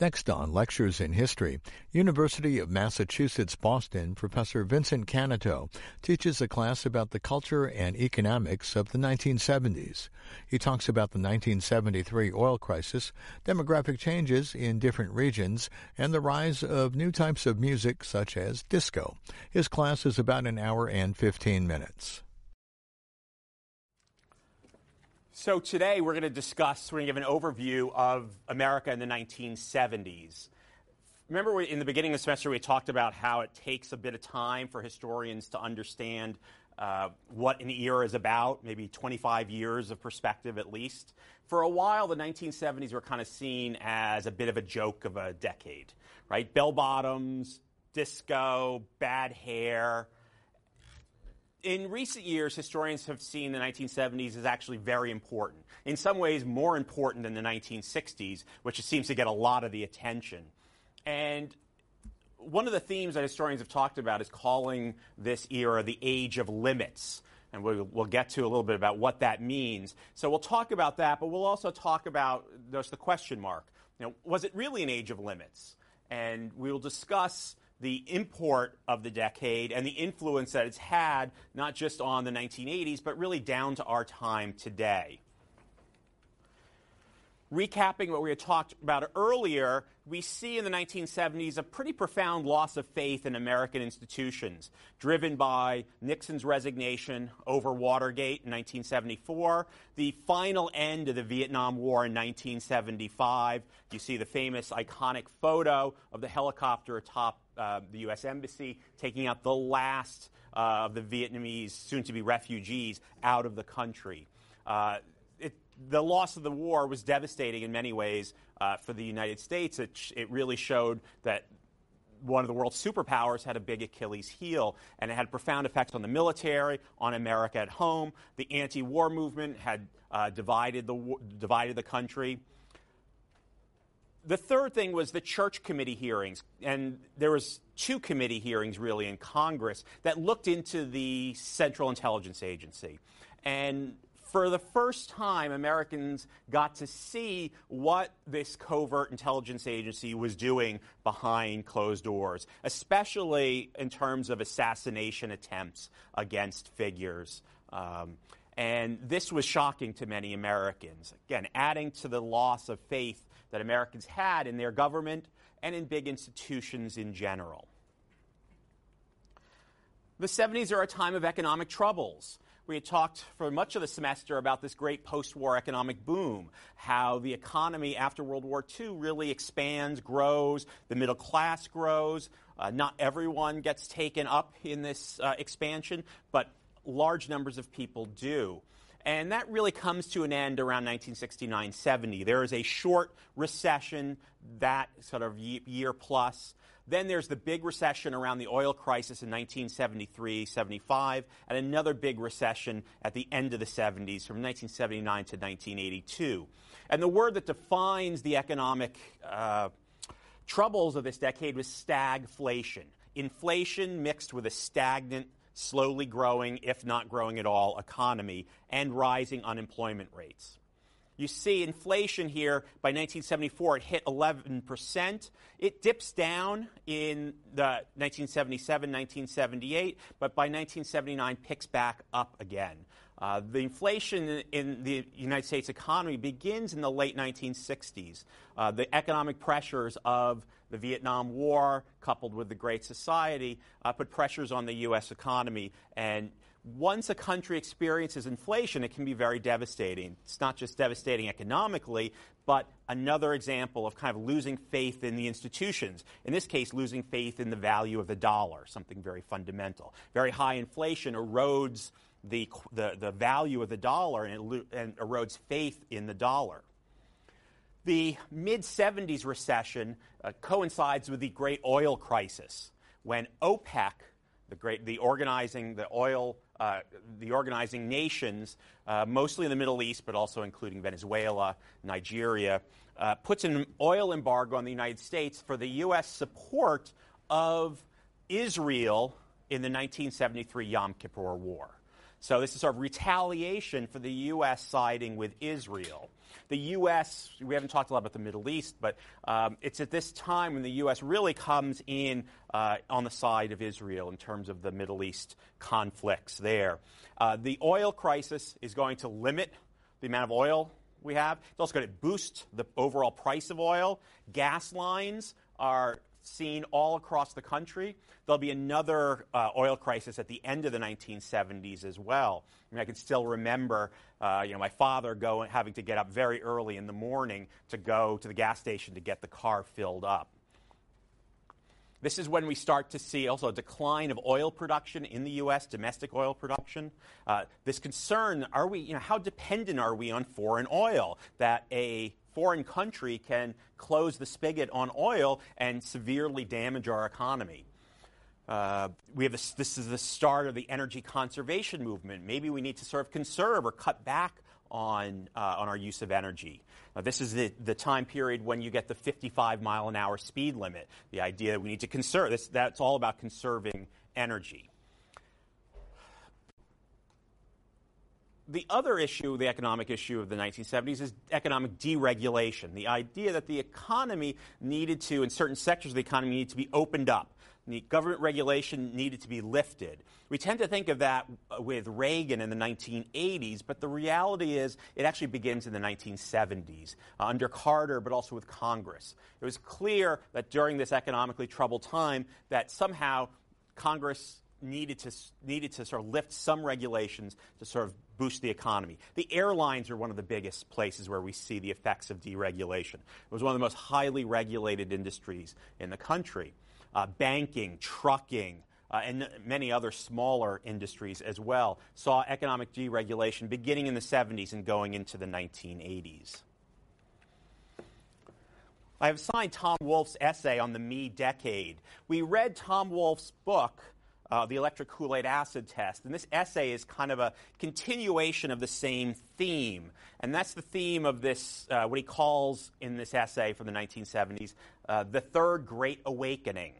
Next on Lectures in History, University of Massachusetts Boston Professor Vincent Cannato teaches a class about the culture and economics of the 1970s. He talks about the 1973 oil crisis, demographic changes in different regions, and the rise of new types of music such as disco. His class is about an hour and 15 minutes. So today we're going to discuss, we're going to give an overview of America in the 1970s. Remember in the beginning of the semester we talked about how it takes a bit of time for historians to understand uh, what an era is about, maybe 25 years of perspective at least. For a while, the 1970s were kind of seen as a bit of a joke of a decade, right? Bell bottoms, disco, bad hair, in recent years, historians have seen the 1970s as actually very important. In some ways, more important than the 1960s, which seems to get a lot of the attention. And one of the themes that historians have talked about is calling this era the age of limits. And we'll, we'll get to a little bit about what that means. So we'll talk about that, but we'll also talk about there's the question mark. You know, was it really an age of limits? And we'll discuss the import of the decade and the influence that it's had, not just on the 1980s, but really down to our time today. Recapping what we had talked about earlier, we see in the 1970s a pretty profound loss of faith in American institutions, driven by Nixon's resignation over Watergate in 1974, the final end of the Vietnam War in 1975. You see the famous iconic photo of the helicopter atop uh, the U.S. Embassy, taking out the last uh, of the Vietnamese, soon to be refugees, out of the country. Uh, it, the loss of the war was devastating in many ways uh, for the United States. It, it really showed that one of the world's superpowers had a big Achilles heel, and it had profound effects on the military, on America at home. The anti-war movement had uh, divided the divided the country the third thing was the church committee hearings and there was two committee hearings really in congress that looked into the central intelligence agency. And for the first time americans got to see what this covert intelligence agency was doing behind closed doors especially in terms of assassination attempts against figures. Um, and this was shocking to many americans. Again adding to the loss of faith that Americans had in their government and in big institutions in general. The 70s are a time of economic troubles. We had talked for much of the semester about this great post war economic boom, how the economy after World War II really expands, grows, the middle class grows. Uh, not everyone gets taken up in this uh, expansion, but large numbers of people do. And that really comes to an end around 1969 70. There is a short recession, that sort of year plus. Then there's the big recession around the oil crisis in 1973 75, and another big recession at the end of the 70s from 1979 to 1982. And the word that defines the economic uh, troubles of this decade was stagflation. Inflation mixed with a stagnant slowly growing, if not growing at all, economy and rising unemployment rates. You see inflation here by 1974, it hit 11%. It dips down in the 1977, 1978, but by 1979 picks back up again. Uh, the inflation in the United States economy begins in the late 1960s. Uh, the economic pressures of the Vietnam War, coupled with the Great Society, uh, put pressures on the U.S. economy. And once a country experiences inflation, it can be very devastating. It's not just devastating economically, but another example of kind of losing faith in the institutions. In this case, losing faith in the value of the dollar, something very fundamental. Very high inflation erodes the, the, the value of the dollar and, it, and erodes faith in the dollar. The mid 70s recession uh, coincides with the great oil crisis when OPEC, the, great, the organizing, the oil, uh, the organizing nations, uh, mostly in the Middle East, but also including Venezuela, Nigeria, uh, puts an oil embargo on the United States for the U.S. support of Israel in the 1973 Yom Kippur War. So this is sort of retaliation for the U.S. siding with Israel. The U.S., we haven't talked a lot about the Middle East, but um, it's at this time when the U.S. really comes in uh, on the side of Israel in terms of the Middle East conflicts there. Uh, the oil crisis is going to limit the amount of oil we have. It's also going to boost the overall price of oil. Gas lines are seen all across the country. There'll be another uh, oil crisis at the end of the 1970s as well. I, mean, I can still remember, uh, you know, my father going, having to get up very early in the morning to go to the gas station to get the car filled up. This is when we start to see also a decline of oil production in the U.S., domestic oil production. Uh, this concern, are we, you know, how dependent are we on foreign oil that a foreign country can close the spigot on oil and severely damage our economy? Uh, we have this, this is the start of the energy conservation movement. Maybe we need to sort of conserve or cut back on, uh, on our use of energy. Now, this is the, the time period when you get the 55 mile an hour speed limit. The idea that we need to conserve, this, that's all about conserving energy. The other issue, the economic issue of the 1970s, is economic deregulation. The idea that the economy needed to, in certain sectors of the economy, needed to be opened up The government regulation needed to be lifted. We tend to think of that with Reagan in the 1980s, but the reality is it actually begins in the 1970s uh, under Carter, but also with Congress. It was clear that during this economically troubled time that somehow Congress needed to, needed to sort of lift some regulations to sort of boost the economy. The airlines are one of the biggest places where we see the effects of deregulation. It was one of the most highly regulated industries in the country uh, banking, trucking, uh, and many other smaller industries as well, saw economic deregulation beginning in the 70s and going into the 1980s. I have signed Tom Wolfe's essay on the me decade. We read Tom Wolfe's book, uh, The Electric Kool Aid Acid Test, and this essay is kind of a continuation of the same theme. And that's the theme of this, uh, what he calls in this essay from the 1970s, uh, the Third Great Awakening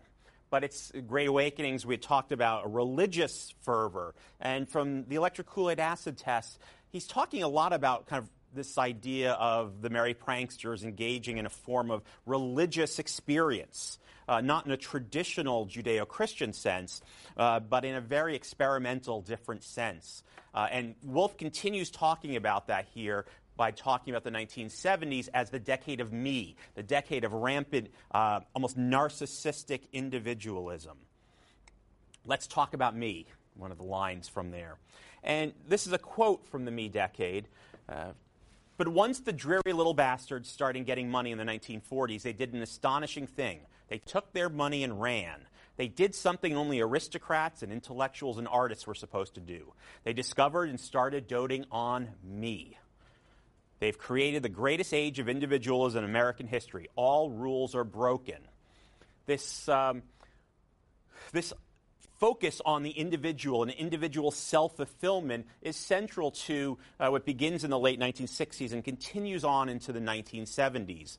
but it's Great Awakenings. We talked about a religious fervor. And from the electric Kool Aid acid test, he's talking a lot about kind of this idea of the merry pranksters engaging in a form of religious experience. Uh, not in a traditional Judeo Christian sense, uh, but in a very experimental, different sense. Uh, and Wolfe continues talking about that here by talking about the 1970s as the decade of me, the decade of rampant, uh, almost narcissistic individualism. Let's talk about me, one of the lines from there. And this is a quote from the me decade. Uh, but once the dreary little bastards started getting money in the 1940s, they did an astonishing thing. They took their money and ran. They did something only aristocrats and intellectuals and artists were supposed to do. They discovered and started doting on me. They've created the greatest age of individualism in American history. All rules are broken. This, um, this focus on the individual and individual self fulfillment is central to uh, what begins in the late 1960s and continues on into the 1970s.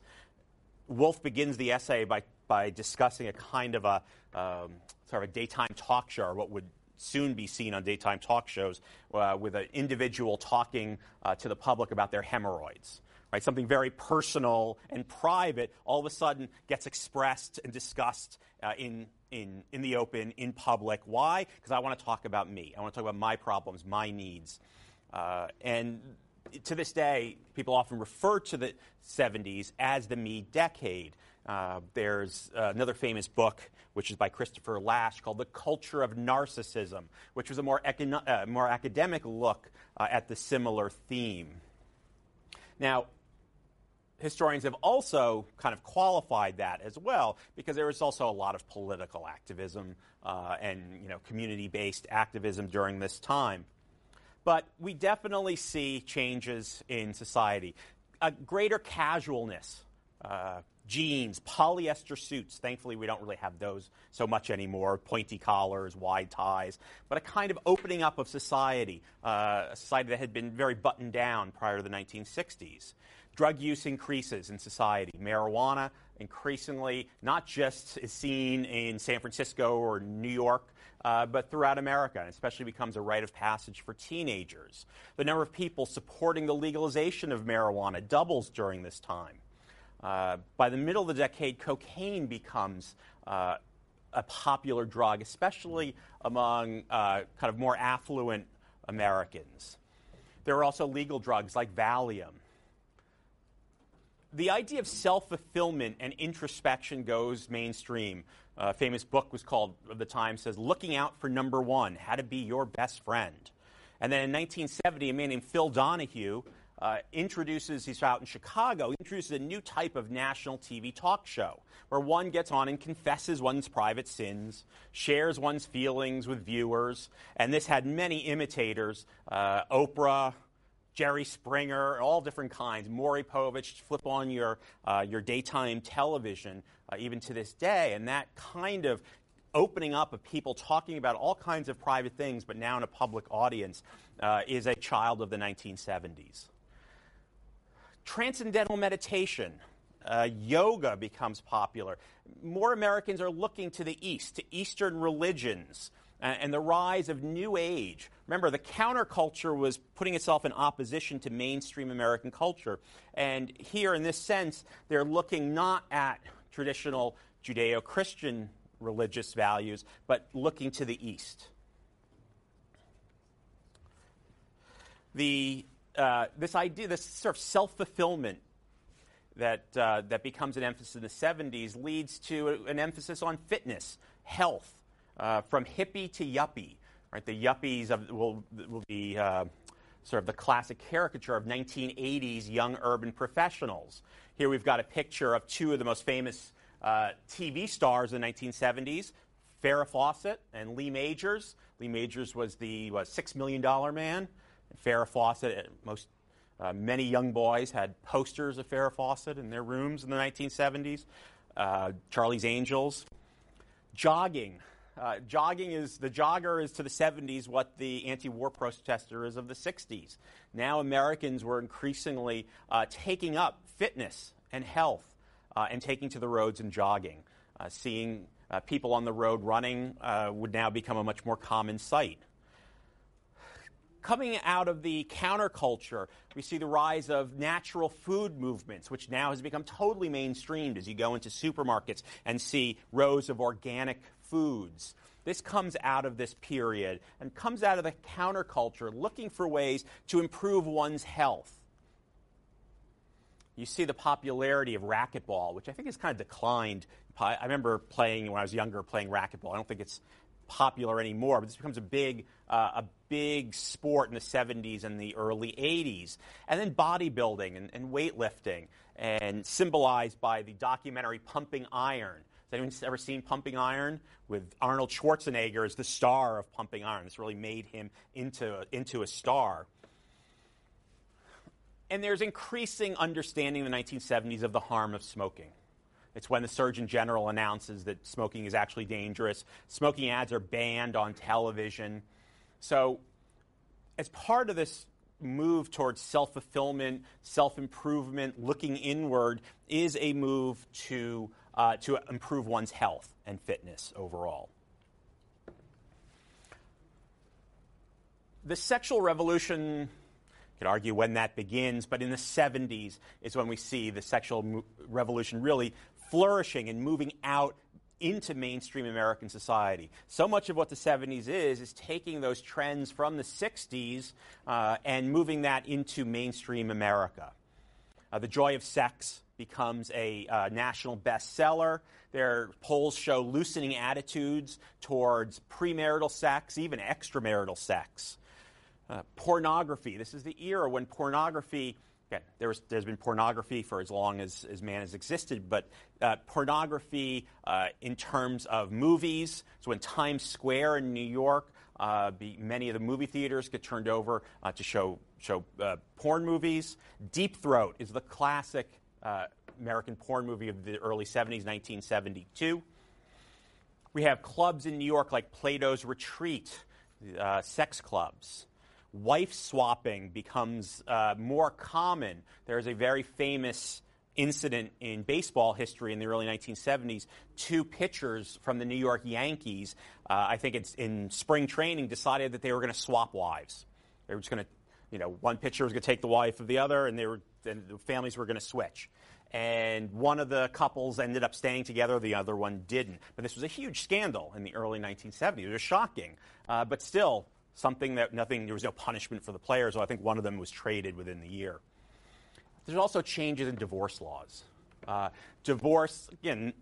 Wolfe begins the essay by, by discussing a kind of a um, sort of a daytime talk show, or what would soon be seen on daytime talk shows uh, with an individual talking uh, to the public about their hemorrhoids. Right? Something very personal and private all of a sudden gets expressed and discussed uh, in, in, in the open, in public. Why? Because I want to talk about me. I want to talk about my problems, my needs. Uh, and to this day, people often refer to the 70s as the me decade. Uh, there's uh, another famous book, which is by Christopher Lasch, called The Culture of Narcissism, which was a more, econo- uh, more academic look uh, at the similar theme. Now, historians have also kind of qualified that as well, because there was also a lot of political activism uh, and you know, community based activism during this time. But we definitely see changes in society. A greater casualness. Uh, jeans, polyester suits. Thankfully, we don't really have those so much anymore pointy collars, wide ties, but a kind of opening up of society, uh, a society that had been very buttoned down prior to the 1960s. Drug use increases in society. Marijuana increasingly not just is seen in San Francisco or New York, uh, but throughout America, and especially becomes a rite of passage for teenagers. The number of people supporting the legalization of marijuana doubles during this time. Uh, by the middle of the decade, cocaine becomes uh, a popular drug, especially among uh, kind of more affluent Americans. There are also legal drugs like Valium. The idea of self fulfillment and introspection goes mainstream. A famous book was called, of the time, says, Looking Out for Number One How to Be Your Best Friend. And then in 1970, a man named Phil Donahue uh, introduces, he's out in Chicago, introduces a new type of national TV talk show where one gets on and confesses one's private sins, shares one's feelings with viewers, and this had many imitators uh, Oprah, Jerry Springer, all different kinds, Maury Povich, flip on your, uh, your daytime television, uh, even to this day, and that kind of opening up of people talking about all kinds of private things, but now in a public audience, uh, is a child of the 1970s. Transcendental meditation, uh, yoga becomes popular. More Americans are looking to the East, to Eastern religions, and the rise of New Age. Remember, the counterculture was putting itself in opposition to mainstream American culture. And here, in this sense, they're looking not at traditional Judeo Christian religious values, but looking to the East. The uh, this idea, this sort of self fulfillment that, uh, that becomes an emphasis in the 70s leads to an emphasis on fitness, health, uh, from hippie to yuppie. Right? The yuppies of, will, will be uh, sort of the classic caricature of 1980s young urban professionals. Here we've got a picture of two of the most famous uh, TV stars in the 1970s, Farrah Fawcett and Lee Majors. Lee Majors was the what, $6 million man. Farrah Fawcett, most, uh, many young boys had posters of Farrah Fawcett in their rooms in the 1970s. Uh, Charlie's Angels. Jogging. Uh, jogging is the jogger is to the 70s what the anti-war protester is of the 60s. Now Americans were increasingly uh, taking up fitness and health uh, and taking to the roads and jogging. Uh, seeing people on the road running would now become a much more common sight coming out of the counterculture, we see the rise of natural food movements, which now has become totally mainstreamed as you go into supermarkets and see rows of organic foods. This comes out of this period and comes out of the counterculture looking for ways to improve one's health. You see the popularity of racquetball, which I think has kind of declined. I remember playing when I was younger, playing racquetball. I don't think it's popular anymore, but this becomes a big, uh, a big sport in the 70s and the early 80s. And then bodybuilding and, and weightlifting, and symbolized by the documentary Pumping Iron. Has anyone ever seen Pumping Iron? With Arnold Schwarzenegger as the star of Pumping Iron. This really made him into, into a star. And there's increasing understanding in the 1970s of the harm of smoking. It's when the Surgeon General announces that smoking is actually dangerous. Smoking ads are banned on television. So, as part of this move towards self fulfillment, self improvement, looking inward, is a move to, uh, to improve one's health and fitness overall. The sexual revolution you could argue when that begins, but in the 70s is when we see the sexual revolution really flourishing and moving out into mainstream American society. So much of what the 70s is, is taking those trends from the 60s uh, and moving that into mainstream America. Uh, the Joy of Sex becomes a uh, national bestseller. Their polls show loosening attitudes towards premarital sex, even extramarital sex. Uh, pornography. This is the era when pornography Again, there there's been pornography for as long as, as man has existed, but uh, pornography uh, in terms of movies. So when Times Square in New York, uh, be, many of the movie theaters get turned over uh, to show, show uh, porn movies. Deep Throat is the classic uh, American porn movie of the early 70s, 1972. We have clubs in New York like Plato's Retreat, sex clubs. wife swapping becomes uh, more common. There's a very famous incident in baseball history in the early 1970s. Two pitchers from the New York Yankees, uh, I think it's in spring training, decided that they were going to swap wives. They were just going to, you know, one pitcher was going to take the wife of the other, and they were, and the families were going to switch. And one of the couples ended up staying together, the other one didn't. But this was a huge scandal in the early 1970s. It was shocking, uh, but still something that nothing. There was no punishment for the players. So I think one of them was traded within the year. There's also changes in divorce laws. Uh, divorce, again,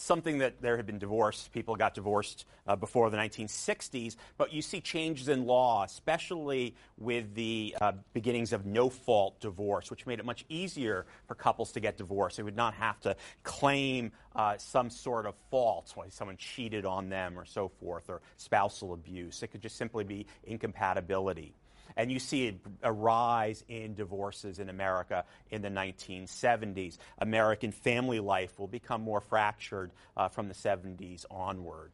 something that there had been divorced. People got divorced uh, before the 1960s, but you see changes in law, especially with the uh, beginnings of no fault divorce, which made it much easier for couples to get divorced. They would not have to claim uh, some sort of fault, like someone cheated on them or so forth, or spousal abuse. It could just simply be incompatibility. And you see a rise in divorces in America in the 1970s. American family life will become more fractured uh, from the 70s onward.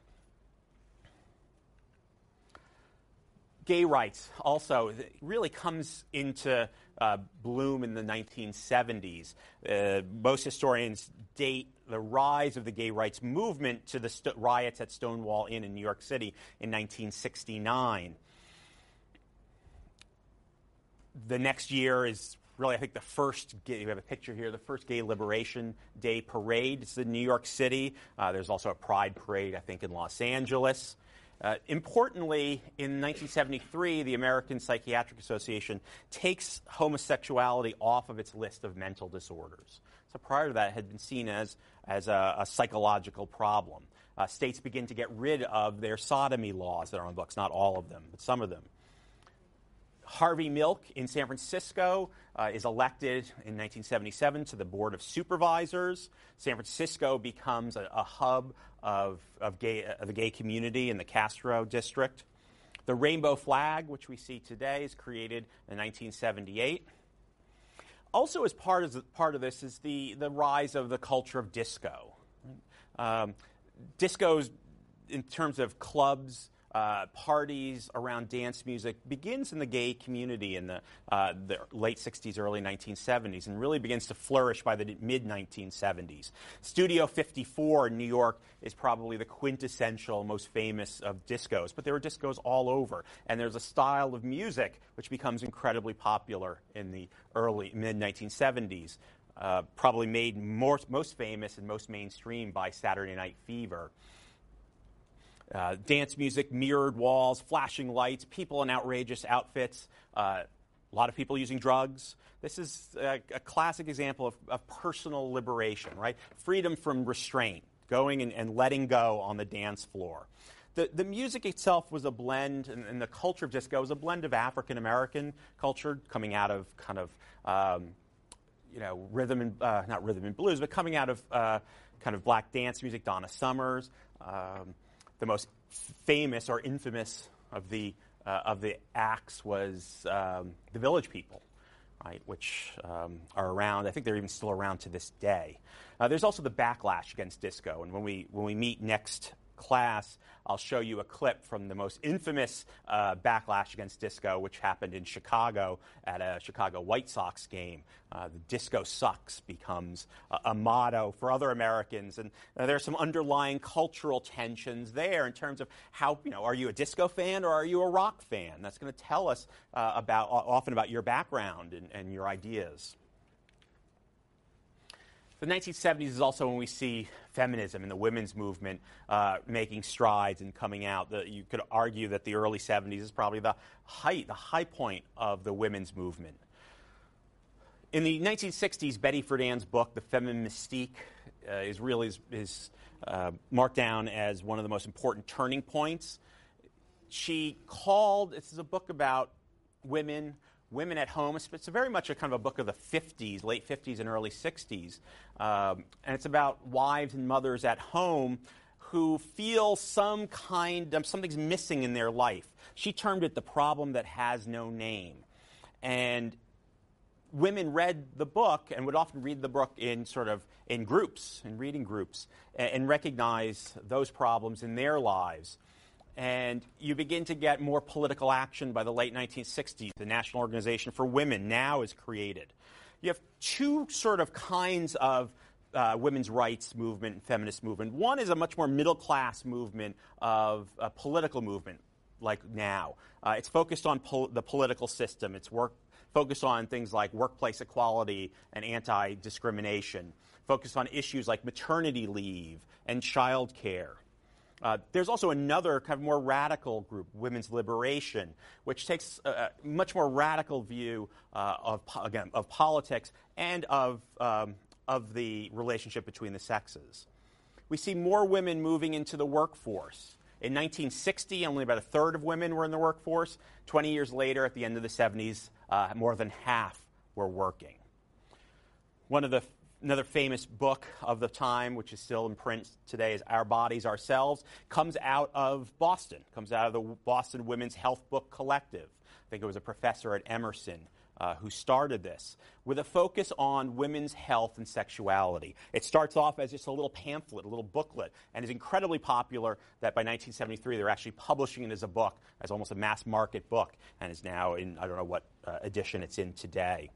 Gay rights also really comes into uh, bloom in the 1970s. Uh, most historians date the rise of the gay rights movement to the st- riots at Stonewall Inn in New York City in 1969 the next year is really, I think, the first, gay, we have a picture here, the first Gay Liberation Day parade. It's in New York City. Uh, there's also a Pride parade, I think, in Los Angeles. Uh, importantly, in 1973, the American Psychiatric Association takes homosexuality off of its list of mental disorders. So prior to that, it had been seen as, as a, a psychological problem. Uh, states begin to get rid of their sodomy laws that are on the books, not all of them, but some of them. Harvey Milk in San Francisco uh, is elected in 1977 to the Board of Supervisors. San Francisco becomes a, a hub of, of, gay, uh, the gay community in the Castro district. The rainbow flag, which we see today, is created in 1978. Also, as part of, part of this, is the, the rise of the culture of disco. Um, discos, in terms of clubs, uh, parties around dance music begins in the gay community in the, uh, the, late 60s, early 1970s, and really begins to flourish by the mid 1970s. Studio 54 in New York is probably the quintessential, most famous of discos, but there were discos all over, and there's a style of music which becomes incredibly popular in the early mid 1970s. Uh, probably made more, most famous and most mainstream by Saturday Night Fever. Uh, dance music, mirrored walls, flashing lights, people in outrageous outfits, uh, a lot of people using drugs. This is a, a classic example of, of, personal liberation, right? Freedom from restraint, going and, and, letting go on the dance floor. The, the music itself was a blend, and, and the culture of disco was a blend of African American culture coming out of kind of, um, you know, rhythm and, uh, not rhythm and blues, but coming out of uh, kind of black dance music, Donna Summers. Um, the most famous or infamous of the, uh, of the acts was um, the Village People, right, which um, are around. I think they're even still around to this day. Uh, there's also the backlash against disco, and when we when we meet next class, I'll show you a clip from the most infamous uh, backlash against disco, which happened in Chicago at a Chicago White Sox game. Uh, the disco sucks becomes a, a, motto for other Americans. And uh, there are some underlying cultural tensions there in terms of how, you know, are you a disco fan or are you a rock fan? That's going to tell us uh, about, often about your background and, and your ideas. The 1970s is also when we see feminism and the women's movement uh, making strides and coming out. The, you could argue that the early 70s is probably the height, the high point of the women's movement. In the 1960s, Betty Friedan's book, The Feminine Mystique, uh, is really is, is uh, marked down as one of the most important turning points. She called, this is a book about women women at home. It's very much a kind of a book of the 50s, late 50s and early 60s. Um, and it's about wives and mothers at home who feel some kind of something's missing in their life. She termed it the problem that has no name. And women read the book and would often read the book in sort of in groups, in reading groups, and, and recognize those problems in their lives. And you begin to get more political action by the late 1960s. The National Organization for Women now is created. You have two sort of kinds of uh, women's rights movement and feminist movement. One is a much more middle class movement of a political movement, like now. Uh, it's focused on pol- the political system. It's work focused on things like workplace equality and anti discrimination, focused on issues like maternity leave and child care. Uh, there's also another kind of more radical group, Women's Liberation, which takes a, much more radical view uh, of, again, of politics and of, um, of the relationship between the sexes. We see more women moving into the workforce. In 1960, only about a third of women were in the workforce. 20 years later, at the end of the 70s, uh, more than half were working. One of the another famous book of the time, which is still in print today, is Our Bodies Ourselves, comes out of Boston, comes out of the Boston Women's Health Book Collective. I think it was a professor at Emerson uh, who started this, with a focus on women's health and sexuality. It starts off as just a little pamphlet, a little booklet, and is incredibly popular that by 1973 they're actually publishing it as a book, as almost a mass market book, and is now in, I don't know what uh, edition it's in today.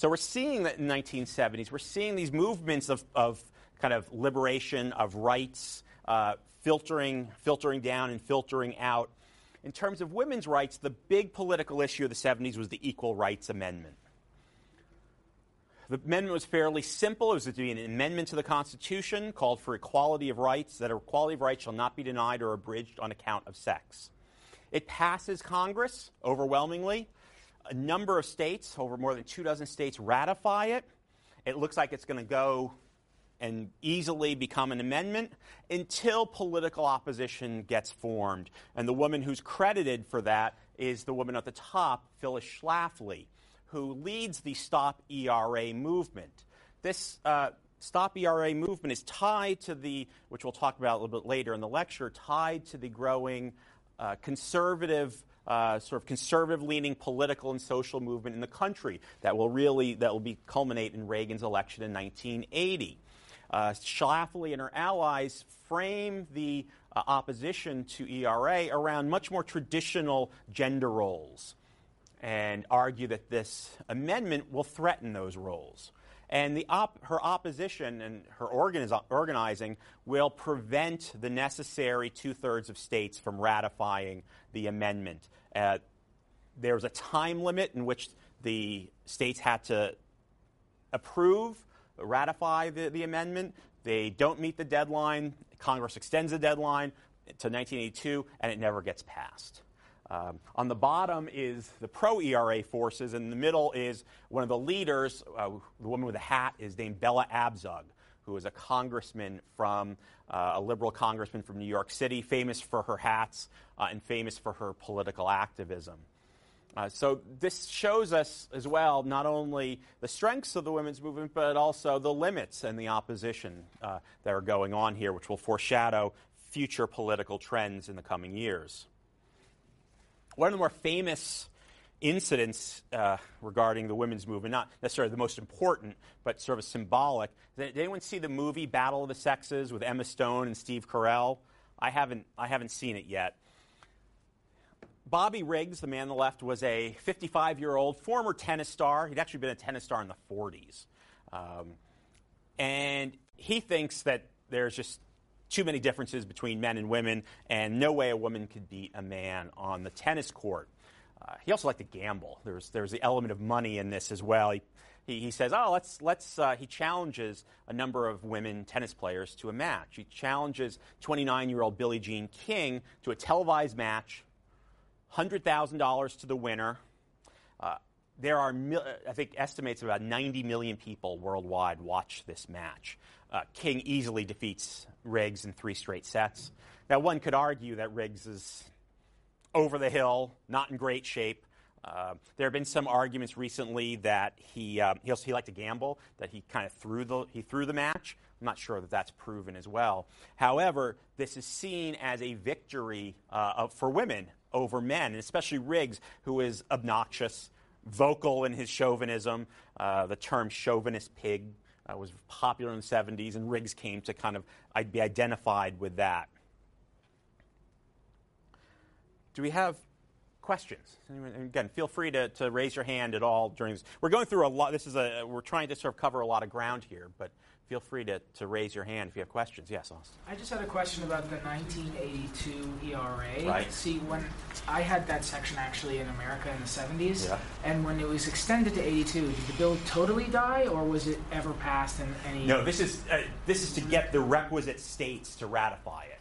So we're seeing that in the 1970s, we're seeing these movements of, of kind of liberation of rights, uh, filtering, filtering down and filtering out. In terms of women's rights, the big political issue of the 70s was the Equal Rights Amendment. The amendment was fairly simple. It was to be an amendment to the Constitution, called for equality of rights, that equality of rights shall not be denied or abridged on account of sex. It passes Congress overwhelmingly. A number of states, over more than two dozen states, ratify it. It looks like it's going to go and easily become an amendment until political opposition gets formed. And the woman who's credited for that is the woman at the top, Phyllis Schlafly, who leads the Stop ERA movement. This uh, Stop ERA movement is tied to the, which we'll talk about a little bit later in the lecture, tied to the growing uh, conservative uh, sort of conservative-leaning political and social movement in the country that will really that will be culminate in Reagan's election in 1980. Uh, Schlafly and her allies frame the uh, opposition to ERA around much more traditional gender roles and argue that this amendment will threaten those roles. And op- her opposition and her organiz- organizing will prevent the necessary two thirds of states from ratifying the amendment. Uh, there was a time limit in which the states had to approve, ratify the, the amendment. They don't meet the deadline. Congress extends the deadline to 1982, and it never gets passed. Um, on the bottom is the pro ERA forces, and in the middle is one of the leaders. Uh, the woman with the hat is named Bella Abzug, who is a congressman from uh, a liberal congressman from New York City, famous for her hats uh, and famous for her political activism. Uh, so this shows us as well not only the strengths of the women's movement, but also the limits and the opposition uh, that are going on here, which will foreshadow future political trends in the coming years. One of the more famous incidents uh, regarding the women's movement, not necessarily the most important, but sort of symbolic. Did anyone see the movie Battle of the Sexes with Emma Stone and Steve Carell? I haven't, I haven't seen it yet. Bobby Riggs, the man on the left, was a 55 year old former tennis star. He'd actually been a tennis star in the 40s. Um, and he thinks that there's just too many differences between men and women, and no way a woman could beat a man on the tennis court. Uh, he also liked to gamble. There's there's the element of money in this as well. He, he, he says, oh, let's let's. Uh, he challenges a number of women tennis players to a match. He challenges 29-year-old Billie Jean King to a televised match, hundred thousand dollars to the winner. Uh, there are, I think, estimates of about 90 million people worldwide watch this match. Uh, King easily defeats Riggs in three straight sets. Now, one could argue that Riggs is over the hill, not in great shape. Uh, there have been some arguments recently that he uh, he, also, he liked to gamble, that he kind of threw the he threw the match. I'm not sure that that's proven as well. However, this is seen as a victory uh, for women over men, and especially Riggs, who is obnoxious, vocal in his chauvinism. Uh, the term chauvinist pig uh, was popular in the 70s, and Riggs came to kind of I'd be identified with that. do we have questions? Again, feel free to, to raise your hand at all during this. We're going through a lot. This is a we're trying to sort of cover a lot of ground here, but feel free to, to raise your hand if you have questions. Yes, Austin. I just had a question about the 1982 ERA. Right. See, when I had that section actually in America in the 70s, Yeah. and when it was extended to 82, did the bill totally die, or was it ever passed in any? No, this is uh, this is to get the requisite states to ratify it.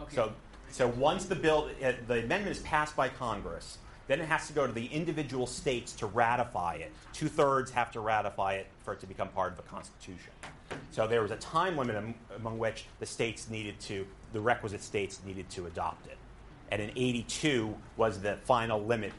Okay. So, so once the bill, uh, the amendment is passed by Congress, then it has to go to the individual states to ratify it. Two thirds have to ratify it for it to become part of the Constitution. So there was a time limit am- among which the states needed to, the requisite states needed to adopt it. And in 82 was the final limit,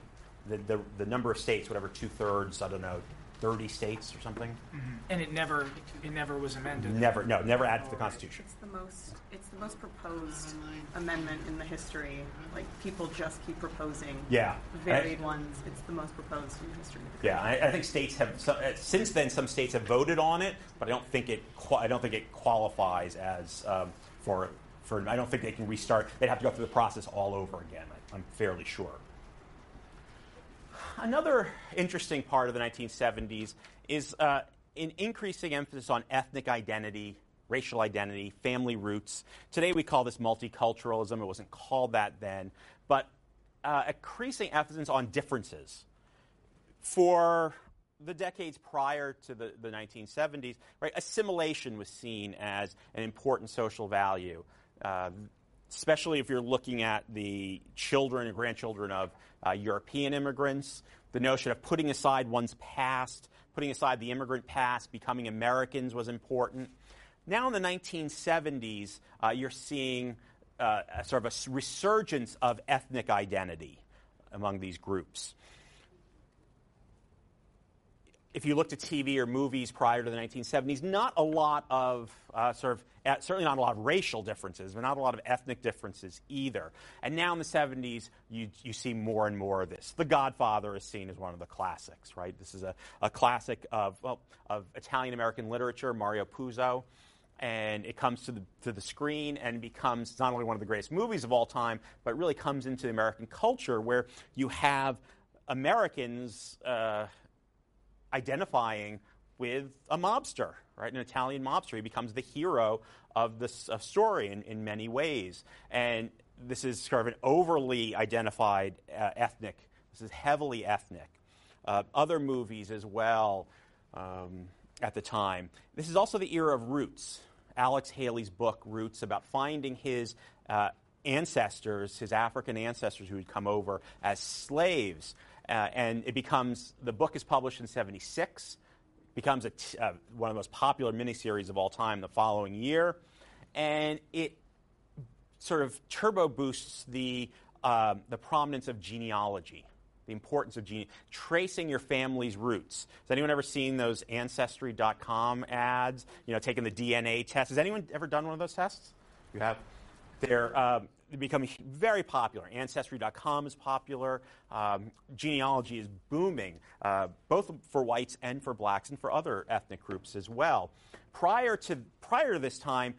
the, the, the number of states, whatever two thirds, I don't know, 30 states or something. Mm-hmm. and it never, it never was amended. Never, no, never added to the Constitution. It's the most, it's the most proposed amendment in the history. Like, people just keep proposing Yeah. varied ones. It's the most proposed in history. Yeah, I, I think states have uh, since then. Some states have voted on it, but I don't think it. I don't think it qualifies as um, for for. I don't think they can restart. They'd have to go through the process all over again. I, I'm fairly sure. Another interesting part of the 1970s is uh, an increasing emphasis on ethnic identity, racial identity, family roots. Today we call this multiculturalism. It wasn't called that then, but uh, increasing emphasis on differences for the decades prior to the, the 1970s, right, assimilation was seen as an important social value, uh, especially if you're looking at the children and grandchildren of uh, European immigrants. The notion of putting aside one's past, putting aside the immigrant past, becoming Americans was important. Now in the 1970s, uh, you're seeing uh, a sort of a resurgence of ethnic identity among these groups if you looked at TV or movies prior to the 1970s, not a lot of uh, sort of, uh, certainly not a lot of racial differences, but not a lot of ethnic differences either. And now in the 70s, you, you see more and more of this. The Godfather is seen as one of the classics, right? This is a, a classic of, well, of Italian American literature, Mario Puzo. And it comes to the, to the screen and becomes not only one of the greatest movies of all time, but really comes into American culture where you have Americans. Uh, identifying with a mobster, right? An Italian mobster. He becomes the hero of this uh, story in, in many ways. And this is sort of an overly identified uh, ethnic, this is heavily ethnic. Uh, other movies as well um, at the time. This is also the era of roots. Alex Haley's book, Roots, about finding his uh, ancestors, his African ancestors who had come over as slaves. Uh, and it becomes, the book is published in 76, becomes uh, one of the most popular miniseries of all time the following year. And it sort of turbo boosts the, um, the prominence of genealogy, the importance of gene- tracing your family's roots. Has anyone ever seen those Ancestry.com ads? You know, taking the DNA test. Has anyone ever done one of those tests? You have? They're um, they become very popular. Ancestry.com is popular. Um, genealogy is booming, uh, both for whites and for blacks and for other ethnic groups as well. Prior to prior to this time,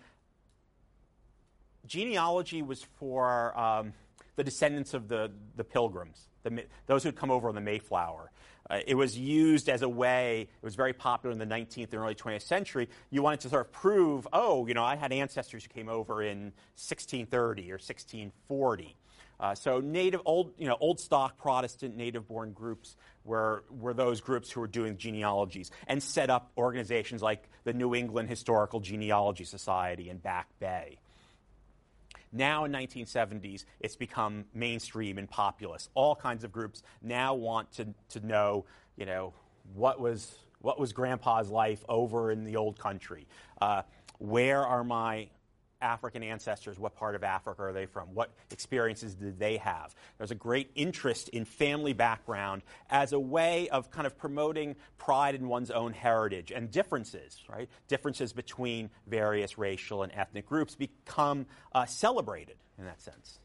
genealogy was for um, the descendants of the, the pilgrims, the, those who had come over on the Mayflower. Uh, it was used as a way, it was very popular in the 19th and early 20th century. You wanted to sort of prove, oh, you know, I had ancestors who came over in 1630 or 1640. Uh, so native, old, you know, old stock Protestant native-born groups were, were those groups who were doing genealogies and set up organizations like the New England Historical Genealogy Society in Back Bay. Now in 1970s, it's become mainstream and populist. All kinds of groups now want to, to know, you know, what was, what was grandpa's life over in the old country? Uh, where are my African ancestors? What part of Africa are they from? What experiences did they have? There's a great interest in family background as a way of kind of promoting pride in one's own heritage and differences, right? Differences between various racial and ethnic groups become uh, celebrated in that sense.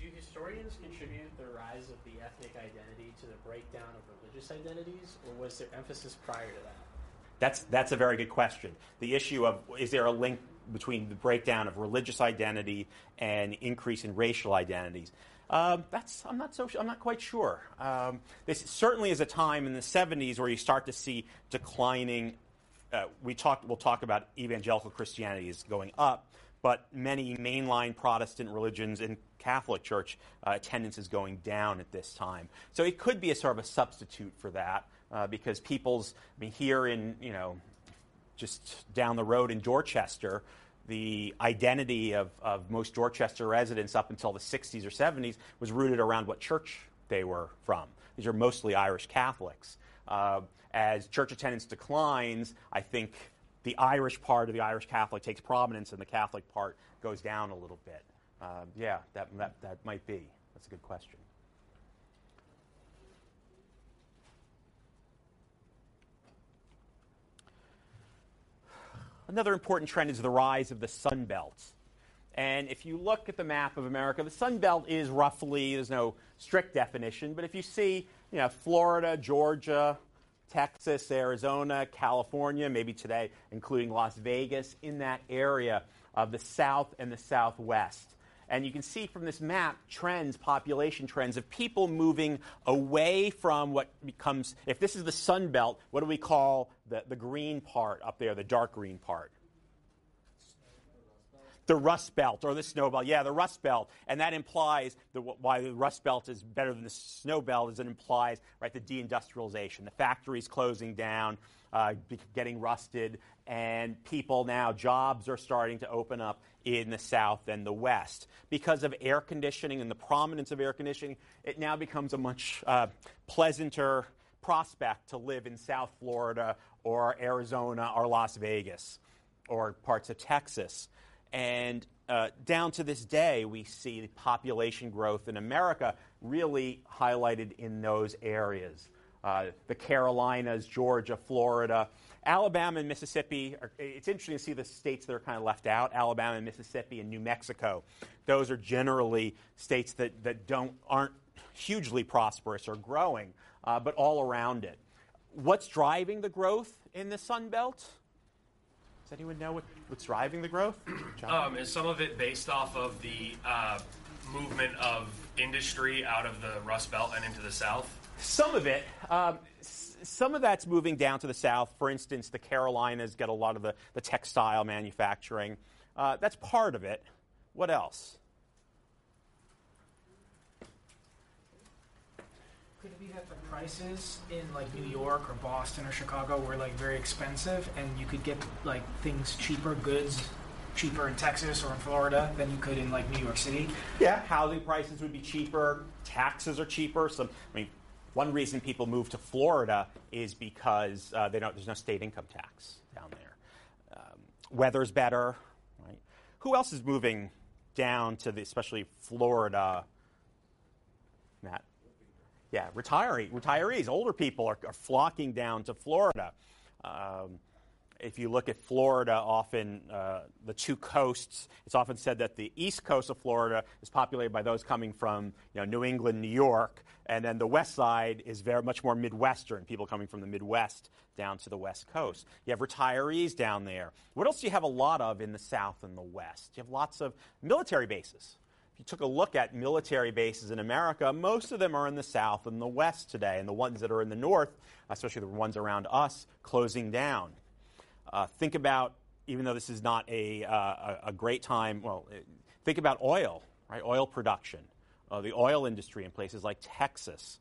Do historians contribute the rise of the ethnic identity to the breakdown of religious identities, or was there emphasis prior to that? That's, that's a very good question. The issue of is there a link between the breakdown of religious identity and increase in racial identities? Um, that's I'm not so I'm not quite sure. Um, this certainly is a time in the 70s where you start to see declining. Uh, we talk we'll talk about evangelical Christianity is going up, but many mainline Protestant religions and Catholic Church uh, attendance is going down at this time. So it could be a sort of a substitute for that uh, because people's I mean here in you know just down the road in Dorchester the identity of, of most Dorchester residents up until the 60s or 70s was rooted around what church they were from. These are mostly Irish Catholics. Uh, as church attendance declines, I think the Irish part of the Irish Catholic takes prominence and the Catholic part goes down a little bit. Uh, yeah, that, that, that might be. That's a good question. Another important trend is the rise of the Sun Belt. And if you look at the map of America, the Sun Belt is roughly, there's no strict definition, but if you see, you know, Florida, Georgia, Texas, Arizona, California, maybe today, including Las Vegas, in that area of the South and the Southwest. And you can see from this map trends, population trends of people moving away from what becomes, if this is the Sun Belt, what do we call the, the green part up there, the dark green part? the Rust Belt or the Snow Belt. Yeah, the Rust Belt, and that implies the, why the Rust Belt is better than the Snow Belt is it implies right the deindustrialization, the factories closing down, uh, getting rusted, and people now jobs are starting to open up in the South and the West because of air conditioning and the prominence of air conditioning. It now becomes a much uh, pleasanter prospect to live in South Florida or Arizona or Las Vegas or parts of Texas. And uh, down to this day, we see population growth in America really highlighted in those areas. Uh, the Carolinas, Georgia, Florida, Alabama and Mississippi. Are, it's interesting to see the states that are kind of left out Alabama and Mississippi and New Mexico. Those are generally states that, that don't, aren't hugely prosperous or growing, uh, but all around it. What's driving the growth in the Sun Belt? Does anyone know what, what's driving the growth? Um, is some of it based off of the uh, movement of industry out of the Rust Belt and into the South? Some of it. Um, some of that's moving down to the south. For instance, the Carolinas get a lot of the, the textile manufacturing. Uh, that's part of it. What else? Could it be that the prices in like New York or Boston or Chicago were like very expensive, and you could get like things cheaper, goods cheaper in Texas or in Florida than you could in like New York City? Yeah, housing prices would be cheaper. Taxes are cheaper. Some, I mean, one reason people move to Florida is because uh, they don't, there's no state income tax down there. Um, weather's better. Right? Who else is moving down to the, especially Florida? Matt. Yeah, retiree, retirees, older people are, are flocking down to Florida. Um, if you look at Florida, often uh, the two coasts, it's often said that the east coast of Florida is populated by those coming from you know, New England, New York, and then the west side is very much more Midwestern, people coming from the Midwest down to the west coast. You have retirees down there. What else do you have a lot of in the south and the west? You have lots of military bases. If you took a look at military bases in America, most of them are in the south and the west today, and the ones that are in the north, especially the ones around us, closing down. Uh, think about, even though this is not a, uh, a great time, well, think about oil, right? Oil production, uh, the oil industry in places like Texas,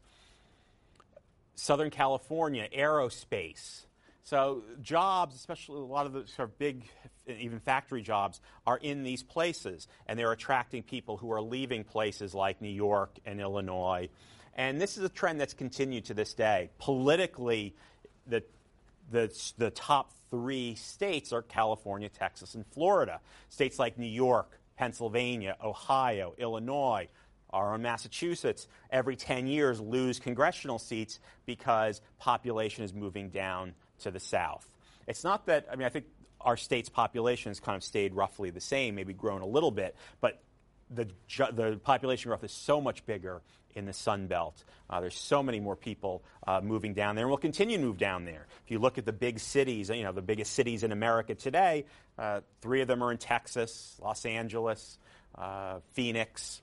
Southern California, aerospace. So jobs, especially a lot of the sort of big, even factory jobs, are in these places, and they're attracting people who are leaving places like New York and Illinois. And this is a trend that's continued to this day. Politically, the the, the top three states are California, Texas, and Florida. States like New York, Pennsylvania, Ohio, Illinois, own Massachusetts, every 10 years lose congressional seats because population is moving down to the south. It's not that, I mean, I think our state's population has kind of stayed roughly the same, maybe grown a little bit, but the, the population growth is so much bigger in the Sun Belt. Uh, there's so many more people uh, moving down there, and will continue to move down there. If you look at the big cities, you know, the biggest cities in America today, uh, three of them are in Texas, Los Angeles, uh, Phoenix.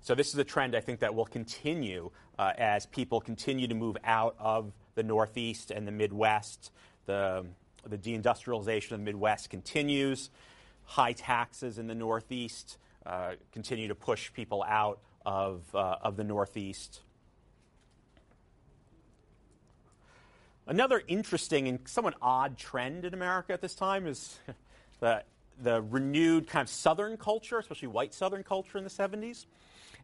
so this is a trend I think that will continue uh, as people continue to move out of the Northeast and the Midwest. The, the deindustrialization of the Midwest continues. High taxes in the Northeast uh, continue to push people out of, uh, of the Northeast. Another interesting and somewhat odd trend in America at this time is the, the renewed kind of Southern culture, especially white Southern culture in the 70s.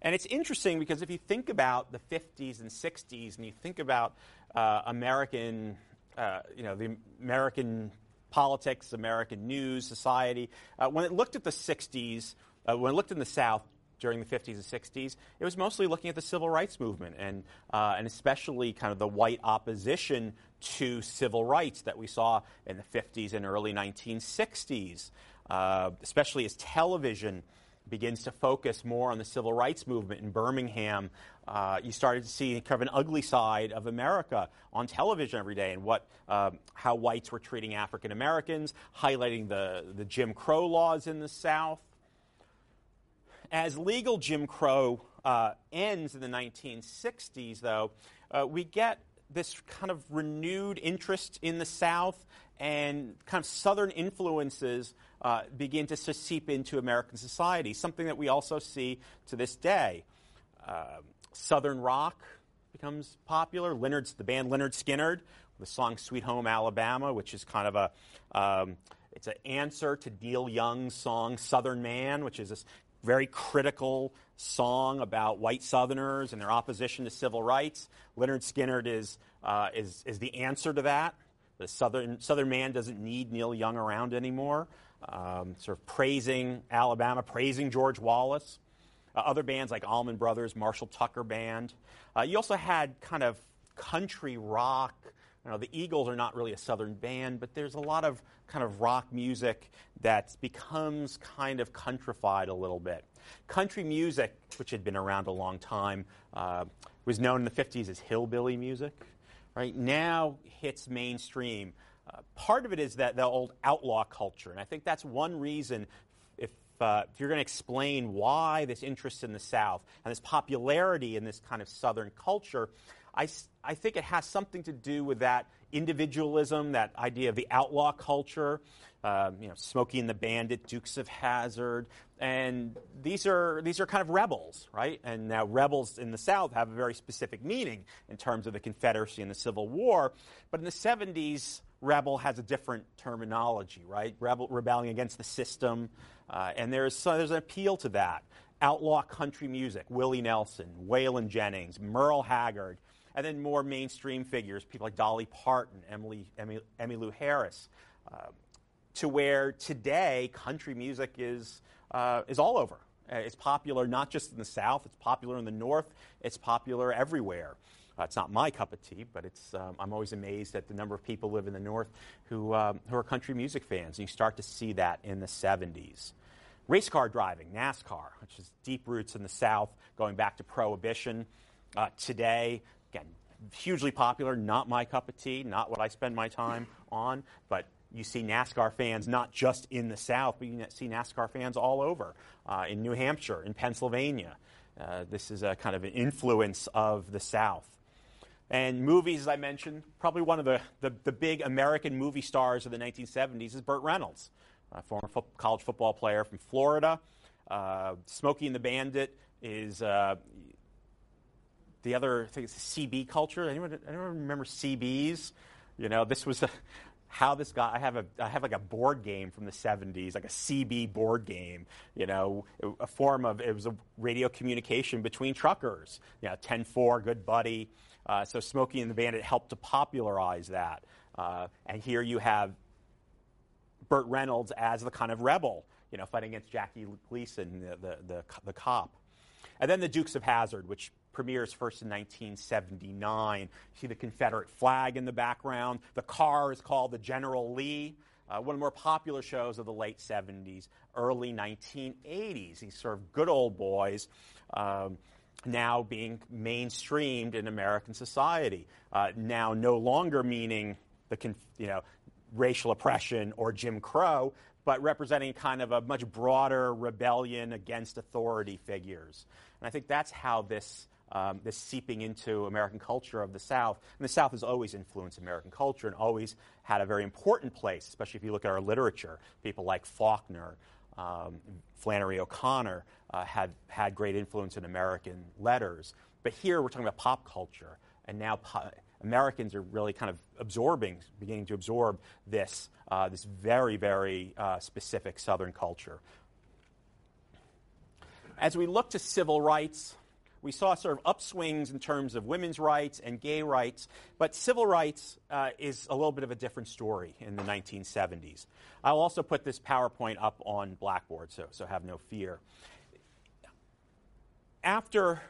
And it's interesting because if you think about the 50s and 60s and you think about uh, American, uh, you know, the American politics, American news, society, uh, when it looked at the 60s, uh, when it looked in the South, during the 50s and 60s, it was mostly looking at the civil rights movement and, uh, and especially kind of the white opposition to civil rights that we saw in the 50s and early 1960s, uh, especially as television begins to focus more on the civil rights movement in Birmingham. Uh, you started to see kind of an ugly side of America on television every day and what, uh, how whites were treating African Americans, highlighting the, the Jim Crow laws in the South as legal Jim Crow uh, ends in the 1960s, though, uh, we get this kind of renewed interest in the South and kind of Southern influences uh, begin to seep into American society, something that we also see to this day. Uh, Southern rock becomes popular. Lynyrd, the band Lynyrd Skynyrd, the song "Sweet Home Alabama," which is kind of a um, it's an answer to Neil Young's song "Southern Man," which is this very critical song about white Southerners and their opposition to civil rights. Lynyrd Skynyrd is, uh, is, is the answer to that. The Southern, Southern man doesn't need Neil Young around anymore. Um, sort of praising Alabama, praising George Wallace. Uh, other bands like Allman Brothers, Marshall Tucker Band. Uh, you also had kind of country rock you know, the Eagles are not really a Southern band, but there's a lot of kind of rock music that becomes kind of countrified a little bit. Country music, which had been around a long time, uh, was known in the 50s as hillbilly music. Right now, hits mainstream. Uh, part of it is that the old outlaw culture, and I think that's one reason if, uh, if you're going to explain why this interest in the South and this popularity in this kind of Southern culture, I, I think it has something to do with that individualism, that idea of the outlaw culture, um, you know, Smokey and the Bandit, Dukes of Hazzard, and these are these are kind of rebels, right? And now rebels in the South have a very specific meaning in terms of the Confederacy and the Civil War, but in the 70s, rebel has a different terminology, right? Rebel, rebelling against the system, uh, and there's so there's an appeal to that. Outlaw country music, Willie Nelson, Waylon Jennings, Merle Haggard, and then more mainstream figures, people like Dolly Parton, Emily, Emily, Emmylou Harris, uh, to where today country music is, uh, is all over. Uh, it's popular not just in the South, it's popular in the North, it's popular everywhere. Uh, it's not my cup of tea, but it's, um, I'm always amazed at the number of people who live in the North who, um, who are country music fans. And you start to see that in the 70s. Race car driving, NASCAR, which is deep roots in the South, going back to Prohibition. Uh, today, Again, hugely popular, not my cup of tea, not what I spend my time on, but you see NASCAR fans not just in the South, but you see NASCAR fans all over uh, in New Hampshire, in Pennsylvania. Uh, this is a kind of an influence of the South. And movies, as I mentioned, probably one of the, the, the big American movie stars of the 1970s is Burt Reynolds, a former fo- college football player from Florida. Uh, Smokey and the Bandit is uh, the other thing is CB culture. Anyone, anyone remember CBs? You know, this was a, how this got. I have a I have like a board game from the 70s, like a CB board game. You know, a form of it was a radio communication between truckers. You know, 10-4, good buddy. Uh, so Smokey and the Bandit helped to popularize that. Uh, and here you have Burt Reynolds as the kind of rebel, you know, fighting against Jackie Gleason, the, the, the, the cop. And then the Dukes of Hazzard, which premieres first in 1979. You see the Confederate flag in the background. The car is called the General Lee. Uh, one of the more popular shows of the late 70s, early 1980s. These sort of good old boys. Um, now being mainstreamed in American society. Uh, now no longer meaning the you know racial oppression or Jim Crow, but representing kind of a much broader rebellion against authority figures. And I think that's how this, um, this seeping into American culture of the South. And the South has always influenced American culture and always had a very important place, especially if you look at our literature. People like Faulkner, um, Flannery O'Connor uh, had, had great influence in American letters. But here we're talking about pop culture, and now po- Americans are really kind of absorbing, beginning to absorb this, uh, this very, very uh, specific Southern culture. As we look to civil rights, we saw sort of upswings in terms of women's rights and gay rights, but civil rights uh, is a little bit of a different story in the 1970s. I'll also put this PowerPoint up on Blackboard, so, so have no fear. After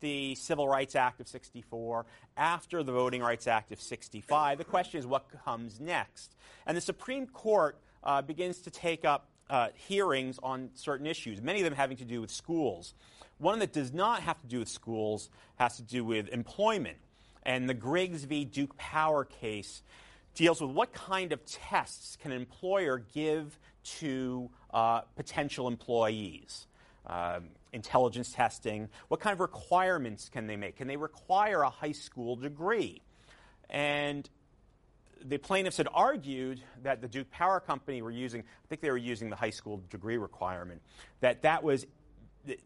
the Civil Rights Act of 64, after the Voting Rights Act of 65, the question is what comes next? And the Supreme Court uh, begins to take up uh, hearings on certain issues, many of them having to do with schools. One that does not have to do with schools has to do with employment. And the Griggs v. Duke Power case deals with what kind of tests can an employer give to uh, potential employees. Um, intelligence testing, what kind of requirements can they make? Can they require a high school degree? And the plaintiffs had argued that the Duke Power Company were using, I think they were using the high school degree requirement, that that was,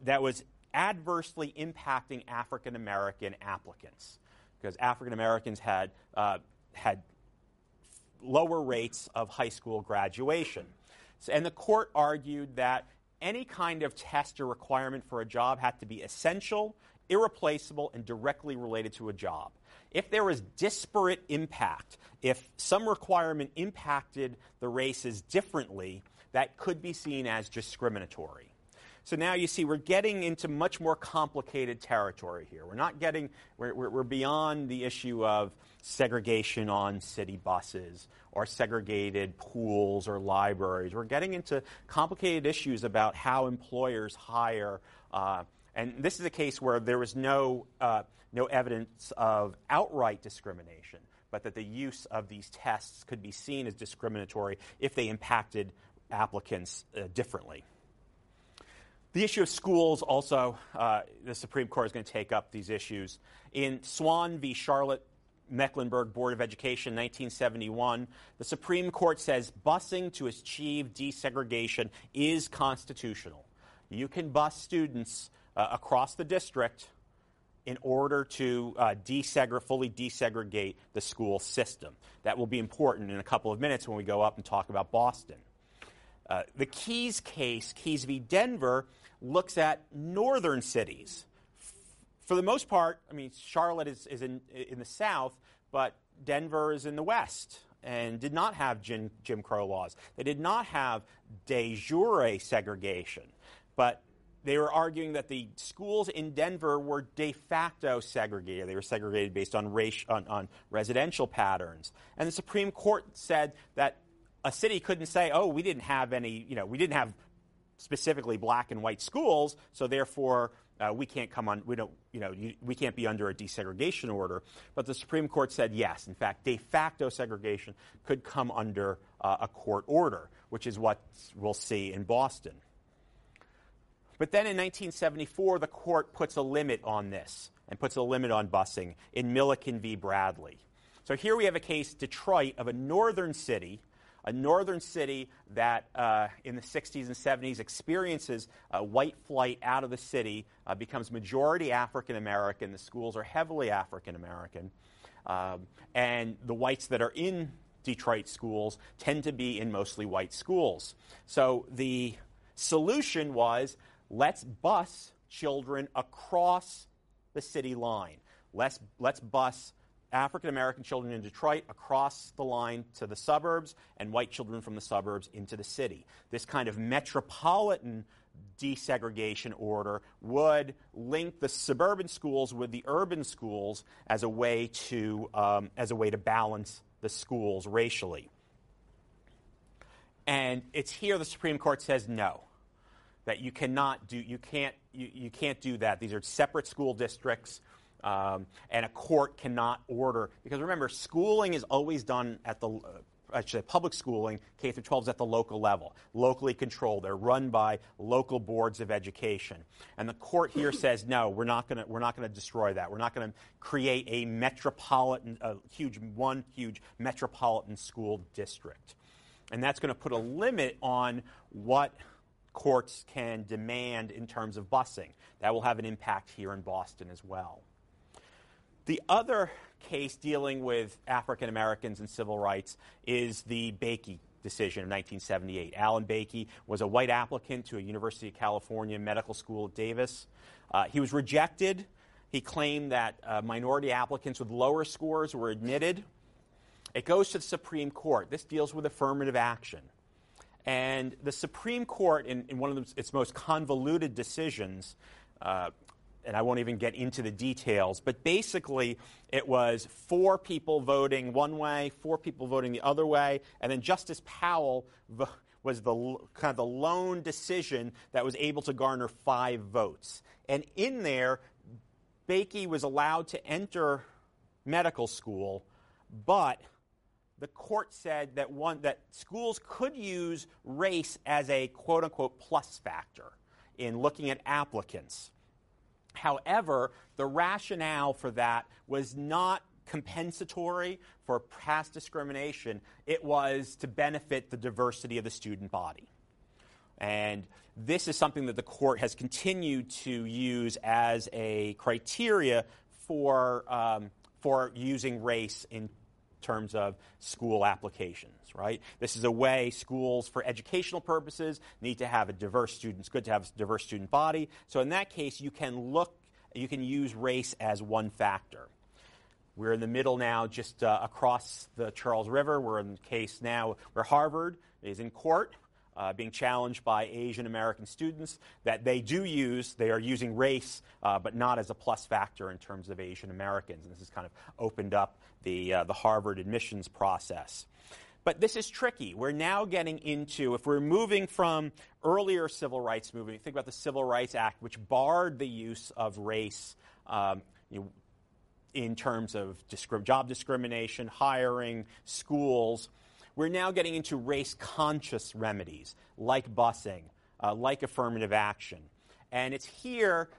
that was adversely impacting African American applicants because African Americans had, uh, had lower rates of high school graduation. So, and the court argued that any kind of test or requirement for a job had to be essential, irreplaceable, and directly related to a job. If there was disparate impact, if some requirement impacted the races differently, that could be seen as discriminatory. So now you see we're getting into much more complicated territory here. We're not getting, we're, we're, beyond the issue of segregation on city buses or segregated pools or libraries. We're getting into complicated issues about how employers hire. Uh, and this is a case where there was no, uh, no evidence of outright discrimination, but that the use of these tests could be seen as discriminatory if they impacted applicants uh, differently. The issue of schools also, uh, the Supreme Court is going to take up these issues. In Swann v. Charlotte Mecklenburg Board of Education, 1971, the Supreme Court says busing to achieve desegregation is constitutional. You can bus students uh, across the district in order to uh, desegre- fully desegregate the school system. That will be important in a couple of minutes when we go up and talk about Boston. Uh, the Keyes case, Keyes v. Denver, looks at northern cities. For the most part, I mean, Charlotte is, is in, in the south, but Denver is in the west and did not have Jim, Jim Crow laws. They did not have de jure segregation, but they were arguing that the schools in Denver were de facto segregated. They were segregated based on, race, on, on residential patterns. And the Supreme Court said that a city couldn't say, oh, we didn't have any, you know, we didn't have specifically black and white schools, so therefore uh, we can't come on, we don't, you know, you, we can't be under a desegregation order. But the Supreme Court said yes. In fact, de facto segregation could come under uh, a court order, which is what we'll see in Boston. But then in 1974, the court puts a limit on this and puts a limit on busing in Milliken v. Bradley. So here we have a case, Detroit, of a northern city a northern city that uh, in the 60s and 70s experiences white flight out of the city, uh, becomes majority African American. The schools are heavily African American. Um, and the whites that are in Detroit schools tend to be in mostly white schools. So the solution was let's bus children across the city line. Let's, let's bus African American children in Detroit across the line to the suburbs and white children from the suburbs into the city. This kind of metropolitan desegregation order would link the suburban schools with the urban schools as a way to, um, as a way to balance the schools racially. And it's here the Supreme Court says no, that you cannot do, you can't, you, you can't do that. These are separate school districts. Um, and a court cannot order, because remember, schooling is always done at the, uh, say public schooling, K through 12 is at the local level, locally controlled. They're run by local boards of education. And the court here says, no, we're not going to we're not going to destroy that. We're not going to create a metropolitan, a huge one huge metropolitan school district. And that's going to put a limit on what courts can demand in terms of busing. That will have an impact here in Boston as well. The other case dealing with African Americans and civil rights is the Bakke decision of 1978. Alan Bakke was a white applicant to a University of California medical school at Davis. Uh, he was rejected. He claimed that uh, minority applicants with lower scores were admitted. It goes to the Supreme Court. This deals with affirmative action. And the Supreme Court, in, in one of its most convoluted decisions, uh, and I won't even get into the details, but basically it was four people voting one way, four people voting the other way, and then Justice Powell was the kind of the lone decision that was able to garner five votes. And in there, Bakke was allowed to enter medical school, but the court said that one that schools could use race as a quote unquote plus factor in looking at applicants. However, the rationale for that was not compensatory for past discrimination, it was to benefit the diversity of the student body. And this is something that the court has continued to use as a criteria for, um, for using race in terms of school applications, right? This is a way schools, for educational purposes, need to have a diverse student. It's good to have a diverse student body. So in that case, you can look, you can use race as one factor. We're in the middle now, just uh, across the Charles River. We're in the case now where Harvard is in court uh, being challenged by Asian American students that they do use, they are using race, uh, but not as a plus factor in terms of Asian Americans. And this has kind of opened up the, uh, the Harvard admissions process. But this is tricky. We're now getting into, if we're moving from earlier civil rights movement, think about the Civil Rights Act, which barred the use of race um, you know, in terms of job discrimination, hiring, schools. We're now getting into race conscious remedies like busing, uh, like affirmative action. And it's here,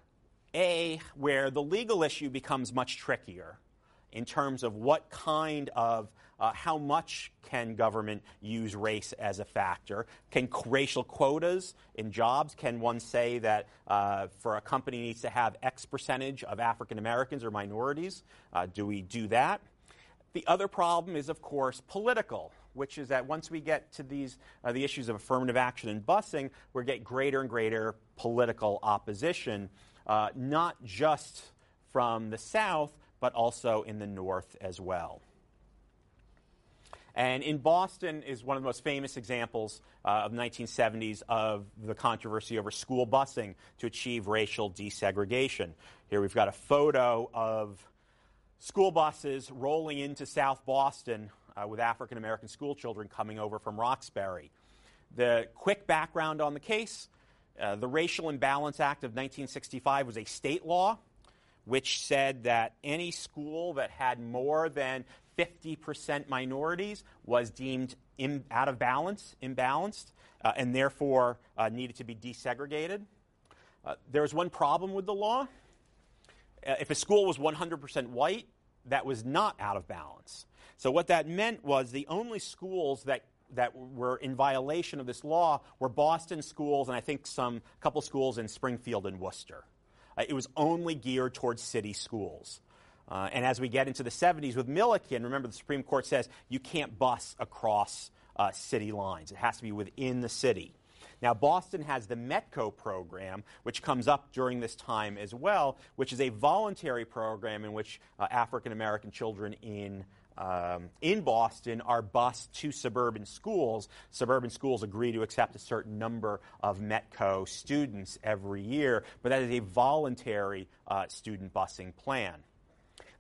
A, where the legal issue becomes much trickier in terms of what kind of, uh, how much can government use race as a factor? Can racial quotas in jobs, can one say that uh, for a company needs to have X percentage of African Americans or minorities? Uh, do we do that? The other problem is, of course, political which is that once we get to these uh, the issues of affirmative action and busing, we get greater and greater political opposition, uh, not just from the South, but also in the North as well. And in Boston is one of the most famous examples uh, of the 1970s of the controversy over school busing to achieve racial desegregation. Here we've got a photo of school buses rolling into South Boston uh, with African American school children coming over from Roxbury. The quick background on the case uh, the Racial Imbalance Act of 1965 was a state law which said that any school that had more than 50% minorities was deemed in, out of balance, imbalanced, uh, and therefore uh, needed to be desegregated. Uh, there was one problem with the law. Uh, if a school was 100% white, that was not out of balance. So what that meant was the only schools that that were in violation of this law were Boston schools and I think some couple schools in Springfield and Worcester. Uh, it was only geared towards city schools. Uh, and as we get into the 70s with Milliken, remember the Supreme Court says you can't bus across uh, city lines. It has to be within the city. Now, Boston has the METCO program, which comes up during this time as well, which is a voluntary program in which uh, African American children in um, in Boston are bused to suburban schools. Suburban schools agree to accept a certain number of METCO students every year, but that is a voluntary uh, student busing plan.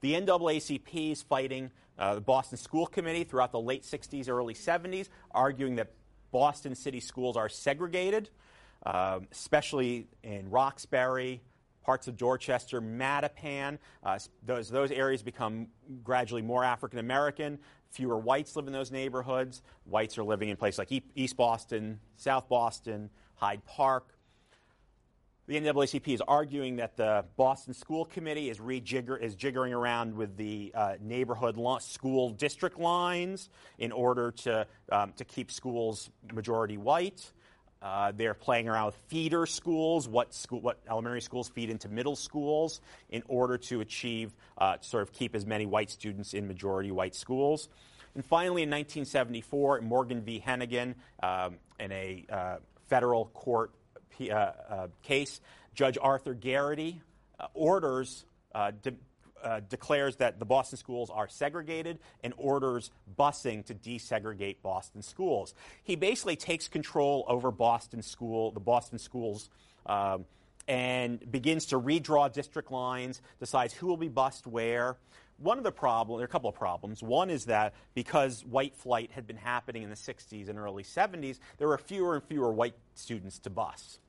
The NAACP is fighting uh, the Boston School Committee throughout the late 60s, early 70s, arguing that Boston city schools are segregated, uh, especially in Roxbury, parts of Dorchester, Mattapan. Uh, those, those areas become gradually more African American. fewer whites live in those neighborhoods. Whites are living in places like East Boston, South Boston, Hyde Park. The NAACP is arguing that the Boston School Committee is, rejigger, is jiggering around with the uh, neighborhood school district lines in order to, um, to keep schools majority white. Uh, they're playing around with feeder schools, what, school, what elementary schools feed into middle schools, in order to achieve, uh, sort of keep as many white students in majority white schools. And finally, in 1974, Morgan v. Hennigan, um, in a uh, federal court uh, uh, case, Judge Arthur Garrity uh, orders de- uh, declares that the Boston schools are segregated and orders busing to desegregate Boston schools. He basically takes control over Boston school, the Boston schools, um, and begins to redraw district lines, decides who will be bused where. One of the problems, there are a couple of problems. One is that because white flight had been happening in the 60s and early 70s, there were fewer and fewer white students to bus.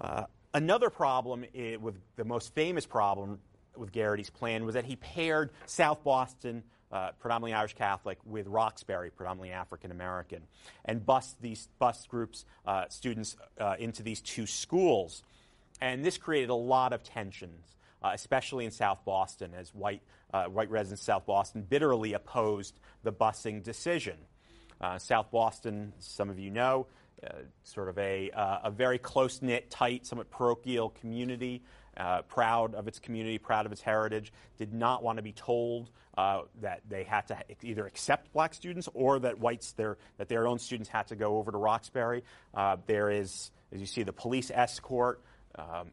Uh, another problem with the most famous problem with Garrity's plan was that he paired South Boston, uh, predominantly Irish Catholic, with Roxbury, predominantly African American, and bus these bus groups, uh, students, uh, into these two schools. And this created a lot of tensions, uh, especially in South Boston, as white, uh, white residents of South Boston bitterly opposed the busing decision. Uh, South Boston, some of you know, sort of a, a very close knit, tight, somewhat parochial community uh, proud of its community, proud of its heritage, did not want to be told uh, that they had to either accept black students or that whites, their, that their own students had to go over to Roxbury. Uh, there is, as you see, the police escort, um,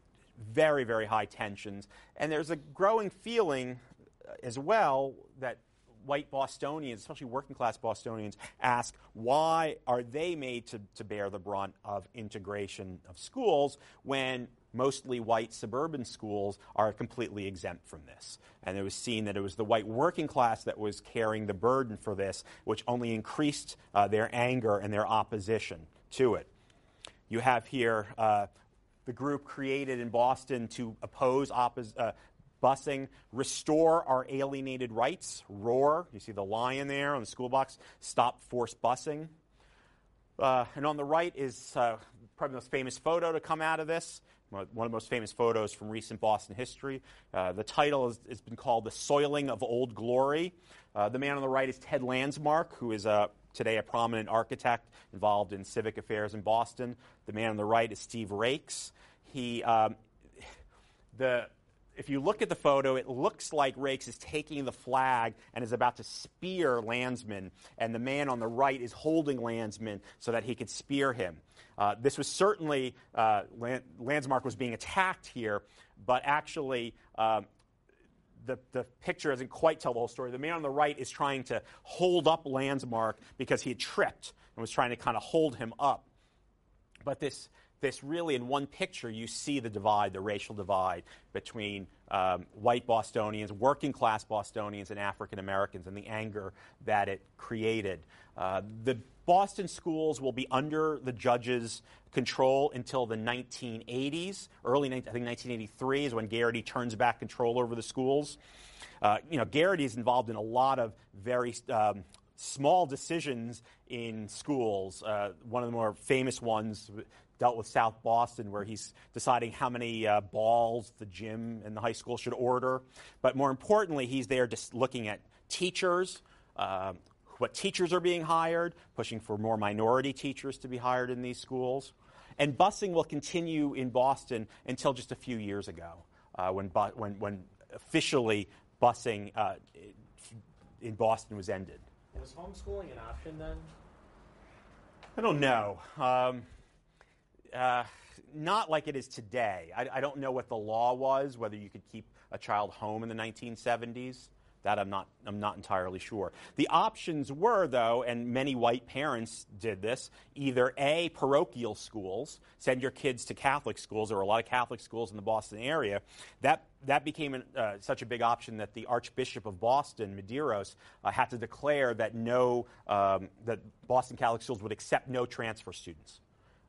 very, very high tensions. And there's a growing feeling uh, as well that white Bostonians, especially working class Bostonians, ask why are they made to, to bear the brunt of integration of schools when mostly white suburban schools are completely exempt from this. And it was seen that it was the white working class that was carrying the burden for this, which only increased uh, their anger and their opposition to it. You have here uh, the group created in Boston to oppose oppos- uh, busing, restore our alienated rights, ROAR. You see the lion there on the school box, stop forced busing. Uh, and on the right is uh, probably the most famous photo to come out of this one of the most famous photos from recent Boston history. Uh, the title has, been called The Soiling of Old Glory. Uh, the man on the right is Ted Landsmark, who is today a prominent architect involved in civic affairs in Boston. The man on the right is Steve Rakes. He, um, the, if you look at the photo, it looks like Rakes is taking the flag and is about to spear Landsmark, and the man on the right is holding Landsmark so that he could spear him. Uh, this was certainly, uh, Landsmark was being attacked here, but actually, um, the, the picture doesn't quite tell the whole story. The man on the right is trying to hold up Landsmark because he had tripped and was trying to kind of hold him up. But this, this really, in one picture, you see the divide, the racial divide between um, white Bostonians, working class Bostonians, and African Americans, and the anger that it created. Uh, the Boston schools will be under the judge's control until the 1980s. Early, I think 1983 is when Garrity turns back control over the schools. Uh, you know, Garrity is involved in a lot of very um, small decisions in schools. Uh, one of the more famous ones dealt with South Boston, where he's deciding how many uh, balls the gym and the high school should order. But more importantly, he's there just looking at teachers, uh, what teachers are being hired, pushing for more minority teachers to be hired in these schools. And busing will continue in Boston until just a few years ago, uh, when, bu- when, when officially busing uh, in Boston was ended. Was homeschooling an option then? I don't know. Um, uh, not like it is today. I, I, don't know what the law was, whether you could keep a child home in the 1970s. That I'm not, I'm not entirely sure. The options were, though, and many white parents did this either A, parochial schools, send your kids to Catholic schools. There were a lot of Catholic schools in the Boston area. That, that became an, uh, such a big option that the Archbishop of Boston, Medeiros, uh, had to declare that, no, um, that Boston Catholic schools would accept no transfer students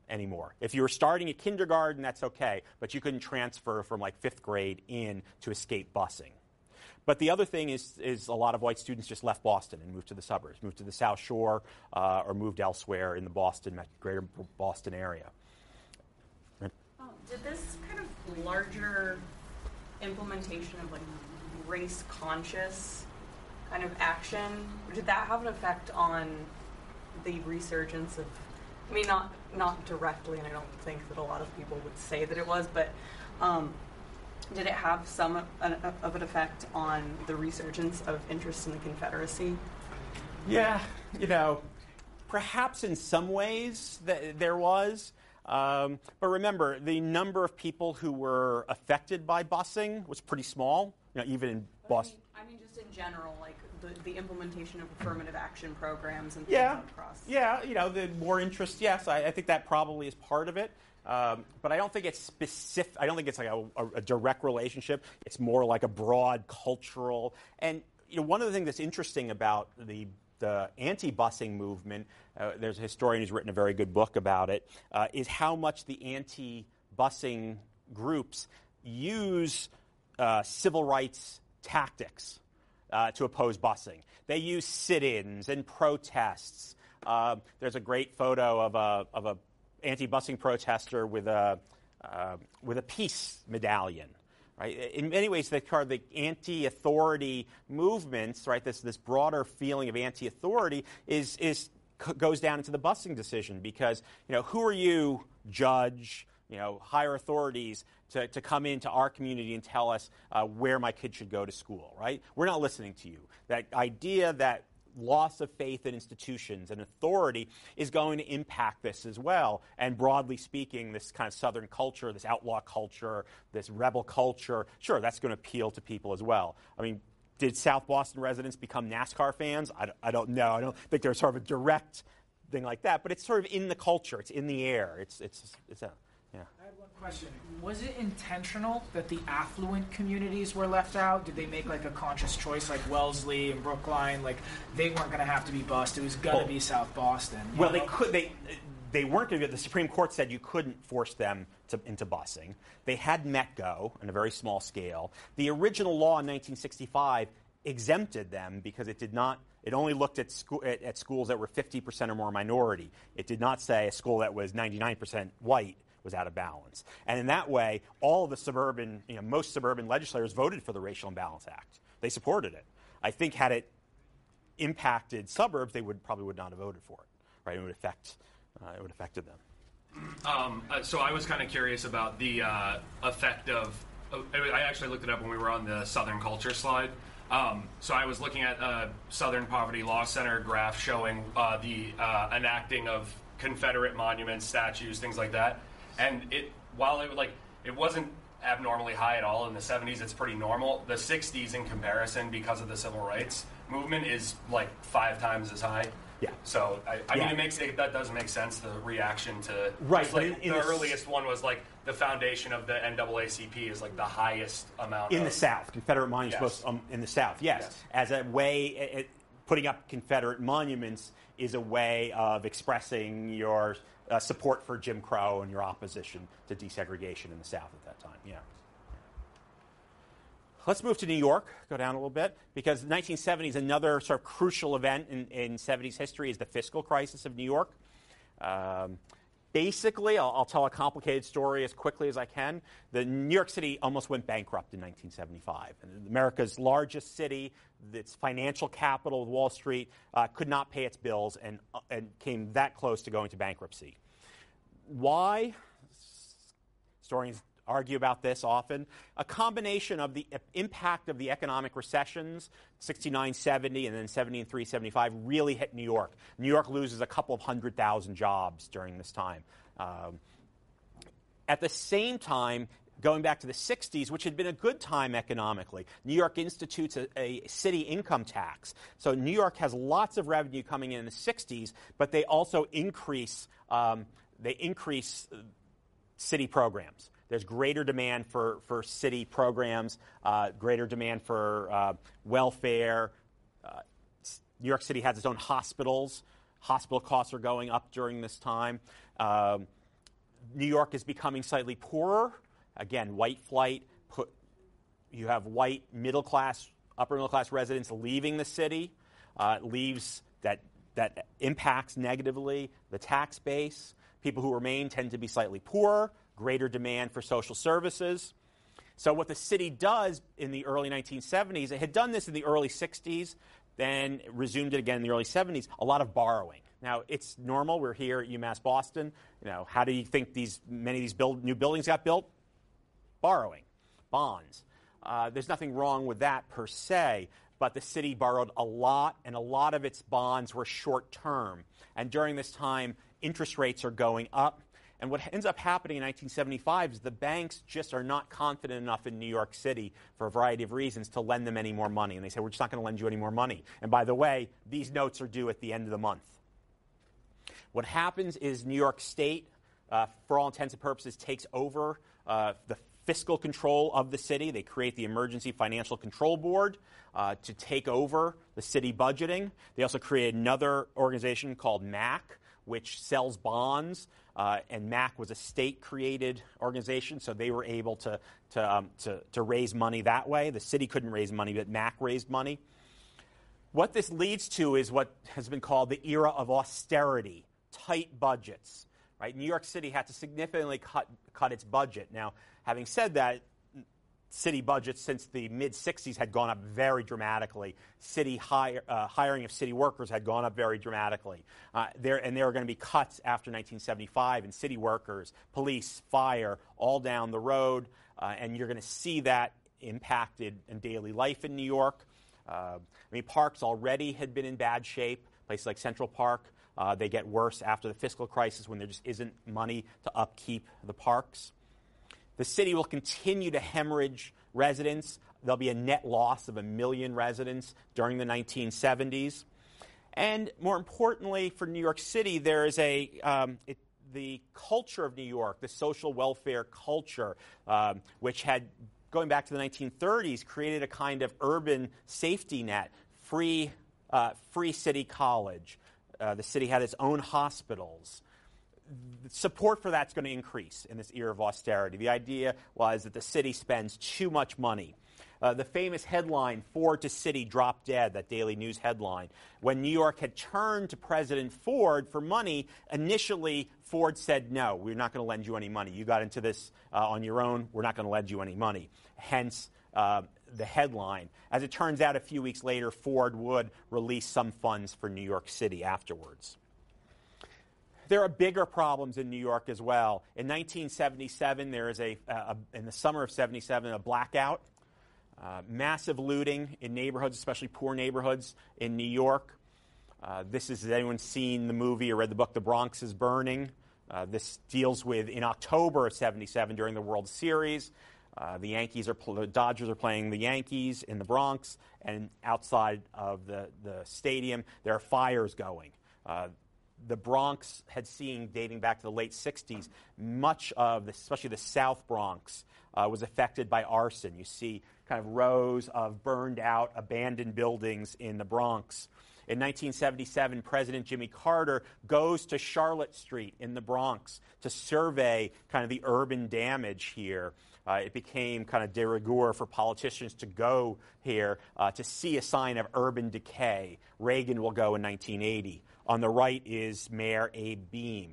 anymore. If you were starting at kindergarten, that's okay, but you couldn't transfer from like fifth grade in to escape busing. But the other thing is, is a lot of white students just left Boston and moved to the suburbs, moved to the South Shore, uh, or moved elsewhere in the Boston, greater Boston area. Oh, did this kind of larger implementation of like race conscious kind of action, did that have an effect on the resurgence of I mean, not not directly, and I don't think that a lot of people would say that it was, but um, did it have some of an effect on the resurgence of interest in the Confederacy? Yeah, you know, perhaps in some ways th- there was. Um, but remember, the number of people who were affected by busing was pretty small. You know, even in Boston. I mean, I mean, just in general, like the, the implementation of affirmative action programs and yeah, across. Yeah, you know, the more interest. Yes, I, I think that probably is part of it. Um, but I don't think it's specific. I don't think it's like a, a, a, direct relationship. It's more like a broad cultural. And you know, one of the things that's interesting about the the anti-busing movement, uh, there's a historian who's written a very good book about it, uh, is how much the anti-busing groups use uh, civil rights tactics uh, to oppose busing. They use sit-ins and protests. Uh, there's a great photo of a, of a anti-busing protester with a, uh, with a peace medallion. Right? In many ways, the, the anti-authority movements, right? This, this broader feeling of anti-authority is, is goes down into the busing decision because you know who are you, judge, you know, higher authorities to, to come into our community and tell us uh, where my kid should go to school, right? We're not listening to you. That idea that loss of faith in institutions and authority is going to impact this as well. And broadly speaking, this kind of Southern culture, this outlaw culture, this rebel culture, sure, that's going to appeal to people as well. I mean, did South Boston residents become NASCAR fans? I, I don't know. I don't think there's sort of a direct thing like that, but it's sort of in the culture. It's in the air. It's, it's, it's yeah. I have one question. Was it intentional that the affluent communities were left out? Did they make like a conscious choice, like Wellesley and Brookline? Like they weren't going to have to be bused. It was going to well, be South Boston. Well, know? they could. They they weren't going to. The Supreme Court said you couldn't force them to, into busing. They had METCO on a very small scale. The original law in 1965 exempted them because it did not it only looked at, school, at, at, schools that were 50% or more minority. It did not say a school that was 99% white was out of balance. And in that way, all the suburban, you know, most suburban legislators voted for the Racial Imbalance Act. They supported it. I think had it impacted suburbs, they would probably would not have voted for it. Right? It would affect uh, it would affected them. Um, uh, so I was kind of curious about the uh, effect of. Uh, I actually looked it up when we were on the Southern culture slide. Um, so I was looking at a Southern Poverty Law Center graph showing uh, the uh, enacting of Confederate monuments, statues, things like that and it while it like it wasn't abnormally high at all in the 70s it's pretty normal the 60s in comparison because of the civil rights movement is like five times as high yeah. So I, I yeah. mean, it makes it, that does make sense. The reaction to right. Like, in, in the, the earliest one was like the foundation of the NAACP is like the highest amount in of, the South. Confederate monuments yes. um, in the South. Yes. yes. as a way, it, putting up Confederate monuments is a way of expressing your uh, support for Jim Crow and your opposition to desegregation in the South at that time. Yeah. Let's move to New York, go down a little bit, because 1970 is another sort of crucial event in, in 70s history is the fiscal crisis of New York. Um, basically, I'll, I'll, tell a complicated story as quickly as I can. The New York City almost went bankrupt in 1975. And America's largest city, its financial capital, Wall Street, uh, could not pay its bills and, uh, and came that close to going to bankruptcy. Why? Historians argue about this often. A combination of the impact of the economic recessions, 69, 70, and then 73, 75, really hit New York. New York loses a couple of hundred thousand jobs during this time. Um, at the same time, going back to the 60s, which had been a good time economically, New York institutes a, a, city income tax. So New York has lots of revenue coming in in the 60s, but they also increase, um, they increase city programs. There's greater demand for, for city programs, uh, greater demand for uh, welfare. Uh, New York City has its own hospitals. Hospital costs are going up during this time. Um, New York is becoming slightly poorer. Again, white flight. Put, you have white middle class upper middle class residents leaving the city, uh, leaves that, that impacts negatively the tax base. People who remain tend to be slightly poorer, greater demand for social services. So, what the city does in the early 1970s, it had done this in the early 60s, then resumed it again in the early 70s, a lot of borrowing. Now, it's normal. We're here at UMass Boston. You know, how do you think these many of these build, new buildings got built? Borrowing, bonds. Uh, there's nothing wrong with that per se, but the city borrowed a lot, and a lot of its bonds were short term. And during this time, interest rates are going up. And what ends up happening in 1975 is the banks just are not confident enough in New York City for a variety of reasons to lend them any more money. And they say, we're just not going to lend you any more money. And by the way, these notes are due at the end of the month. What happens is New York State, uh, for all intents and purposes, takes over uh, the fiscal control of the city. They create the Emergency Financial Control Board uh, to take over the city budgeting. They also create another organization called MAC, which sells bonds. Uh, and MAC was a state created organization, so they were able to, to, um, to, to raise money that way. The city couldn't raise money, but MAC raised money. What this leads to is what has been called the era of austerity tight budgets. Right? New York City had to significantly cut, cut its budget. Now, having said that, city budgets since the mid 60s had gone up very dramatically. City hire, uh, hiring of city workers had gone up very dramatically. Uh, there, and there are going to be cuts after 1975 in city workers, police, fire, all down the road. Uh, and you're going to see that impacted in daily life in New York. Uh, I mean, parks already had been in bad shape, places like Central Park. Uh, they get worse after the fiscal crisis when there just isn't money to upkeep the parks. The city will continue to hemorrhage residents. There'll be a net loss of a million residents during the 1970s. And more importantly, for New York City, there is a um, it, the culture of New York, the social welfare culture, um, which had, going back to the 1930s, created a kind of urban safety net, free, uh, free city college, uh, the city had its own hospitals. Support for that's going to increase in this era of austerity. The idea was that the city spends too much money. Uh, the famous headline, Ford to City Drop Dead, that Daily News headline. When New York had turned to President Ford for money, initially Ford said, No, we're not going to lend you any money. You got into this uh, on your own. We're not going to lend you any money. Hence, uh, the headline. As it turns out, a few weeks later, Ford would release some funds for New York City afterwards. There are bigger problems in New York as well. In 1977, there is a, a in the summer of 77, a blackout, uh, massive looting in neighborhoods, especially poor neighborhoods in New York. Uh, this is, has anyone seen the movie or read the book, The Bronx is Burning? Uh, this deals with in October of 77 during the World Series. Uh, the Yankees are the Dodgers are playing the Yankees in the Bronx, and outside of the, the stadium there are fires going. Uh, the Bronx had seen, dating back to the late 60s, much of, the, especially the South Bronx, uh, was affected by arson. You see kind of rows of burned out, abandoned buildings in the Bronx. In 1977, President Jimmy Carter goes to Charlotte Street in the Bronx to survey kind of the urban damage here. Uh, it became kind of de rigueur for politicians to go here uh, to see a sign of urban decay. Reagan will go in 1980. On the right is Mayor Abe Beame.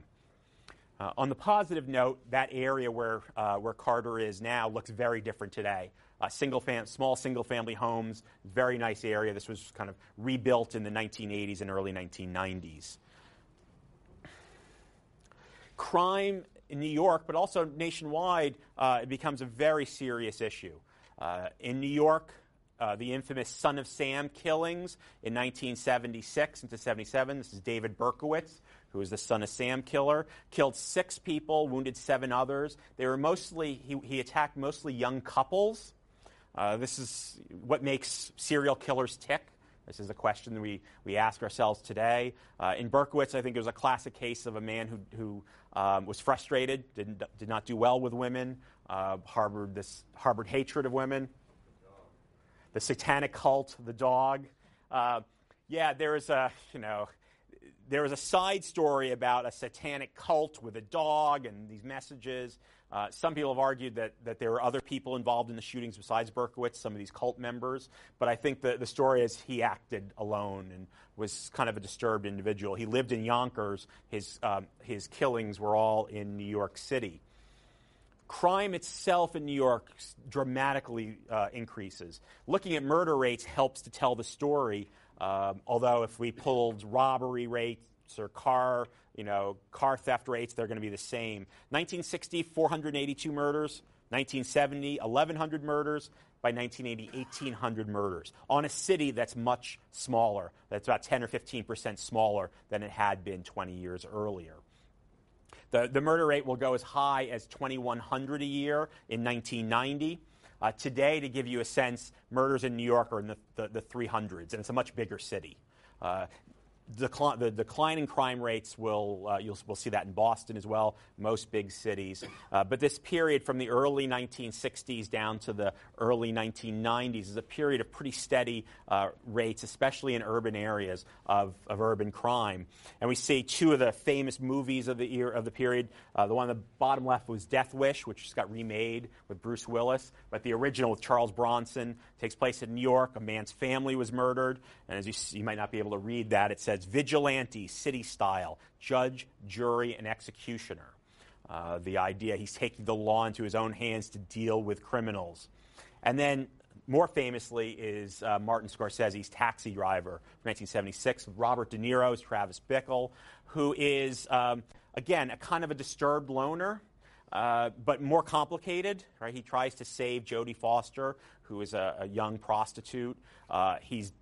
Uh, on the positive note, that area where, uh, where Carter is now looks very different today. Uh, single fam- small single family homes, very nice area. This was kind of rebuilt in the 1980s and early 1990s. Crime in New York, but also nationwide, uh, it becomes a very serious issue. Uh, in New York, uh, the infamous Son of Sam killings in 1976 into 77. This is David Berkowitz, who was the Son of Sam killer. Killed six people, wounded seven others. They were mostly, he, he attacked mostly young couples. Uh, this is what makes serial killers tick. This is a question we, we ask ourselves today. Uh, in Berkowitz, I think it was a classic case of a man who, who um, was frustrated, did, did not do well with women, uh, harbored this harbored hatred of women. The satanic cult, the dog. Uh, yeah, there is a, you know, there was a side story about a satanic cult with a dog and these messages. Uh, some people have argued that, that there were other people involved in the shootings besides Berkowitz, some of these cult members. But I think the, the story is he acted alone and was kind of a disturbed individual. He lived in Yonkers. His, um, his killings were all in New York City. Crime itself in New York dramatically uh, increases. Looking at murder rates helps to tell the story. Um, although if we pulled robbery rates or car, you know, car theft rates, they're going to be the same. 1960, 482 murders. 1970, 1,100 murders. By 1980, 1,800 murders on a city that's much smaller. That's about 10 or 15 percent smaller than it had been 20 years earlier. The, the murder rate will go as high as 2,100 a year in 1990. Uh, today, to give you a sense, murders in New York are in the, the, the 300s, and it's a much bigger city. Uh, Decline, the declining crime rates will uh, you'll we'll see that in Boston as well, most big cities. Uh, but this period from the early 1960s down to the early 1990s is a period of pretty steady uh, rates, especially in urban areas of, of urban crime. And we see two of the famous movies of the year of the period. Uh, the one on the bottom left was Death Wish, which just got remade with Bruce Willis, but the original with Charles Bronson takes place in New York. A man's family was murdered, and as you, see, you might not be able to read that, it says vigilante, city style, judge, jury, and executioner. Uh, the idea he's taking the law into his own hands to deal with criminals. And then, more famously, is uh, Martin Scorsese's Taxi Driver, from 1976, with Robert De Niro's Travis Bickle, who is, um, again, a kind of a disturbed loner. Uh, but more complicated, right? He tries to save Jodie Foster, who is a, a young prostitute. Uh, he's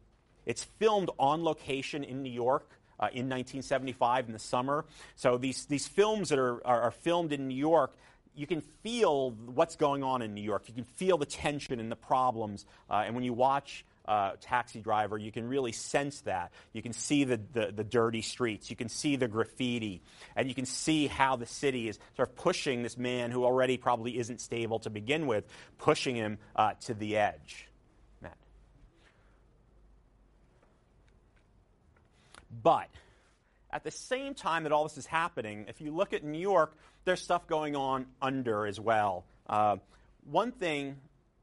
it's filmed on location in New York. Uh, in 1975 in the summer. So these, these films that are, are, are, filmed in New York, you can feel what's going on in New York. You can feel the tension and the problems. Uh, and when you watch uh, Taxi Driver, you can really sense that. You can see the, the, the, dirty streets. You can see the graffiti. And you can see how the city is sort of pushing this man who already probably isn't stable to begin with, pushing him uh, to the edge. But at the same time that all this is happening, if you look at New York, there's stuff going on under as well. Uh, one thing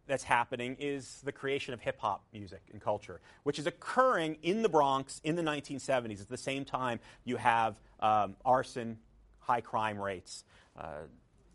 that's happening is the creation of hip hop music and culture, which is occurring in the Bronx in the 1970s. At the same time, you have um, arson, high crime rates. Uh,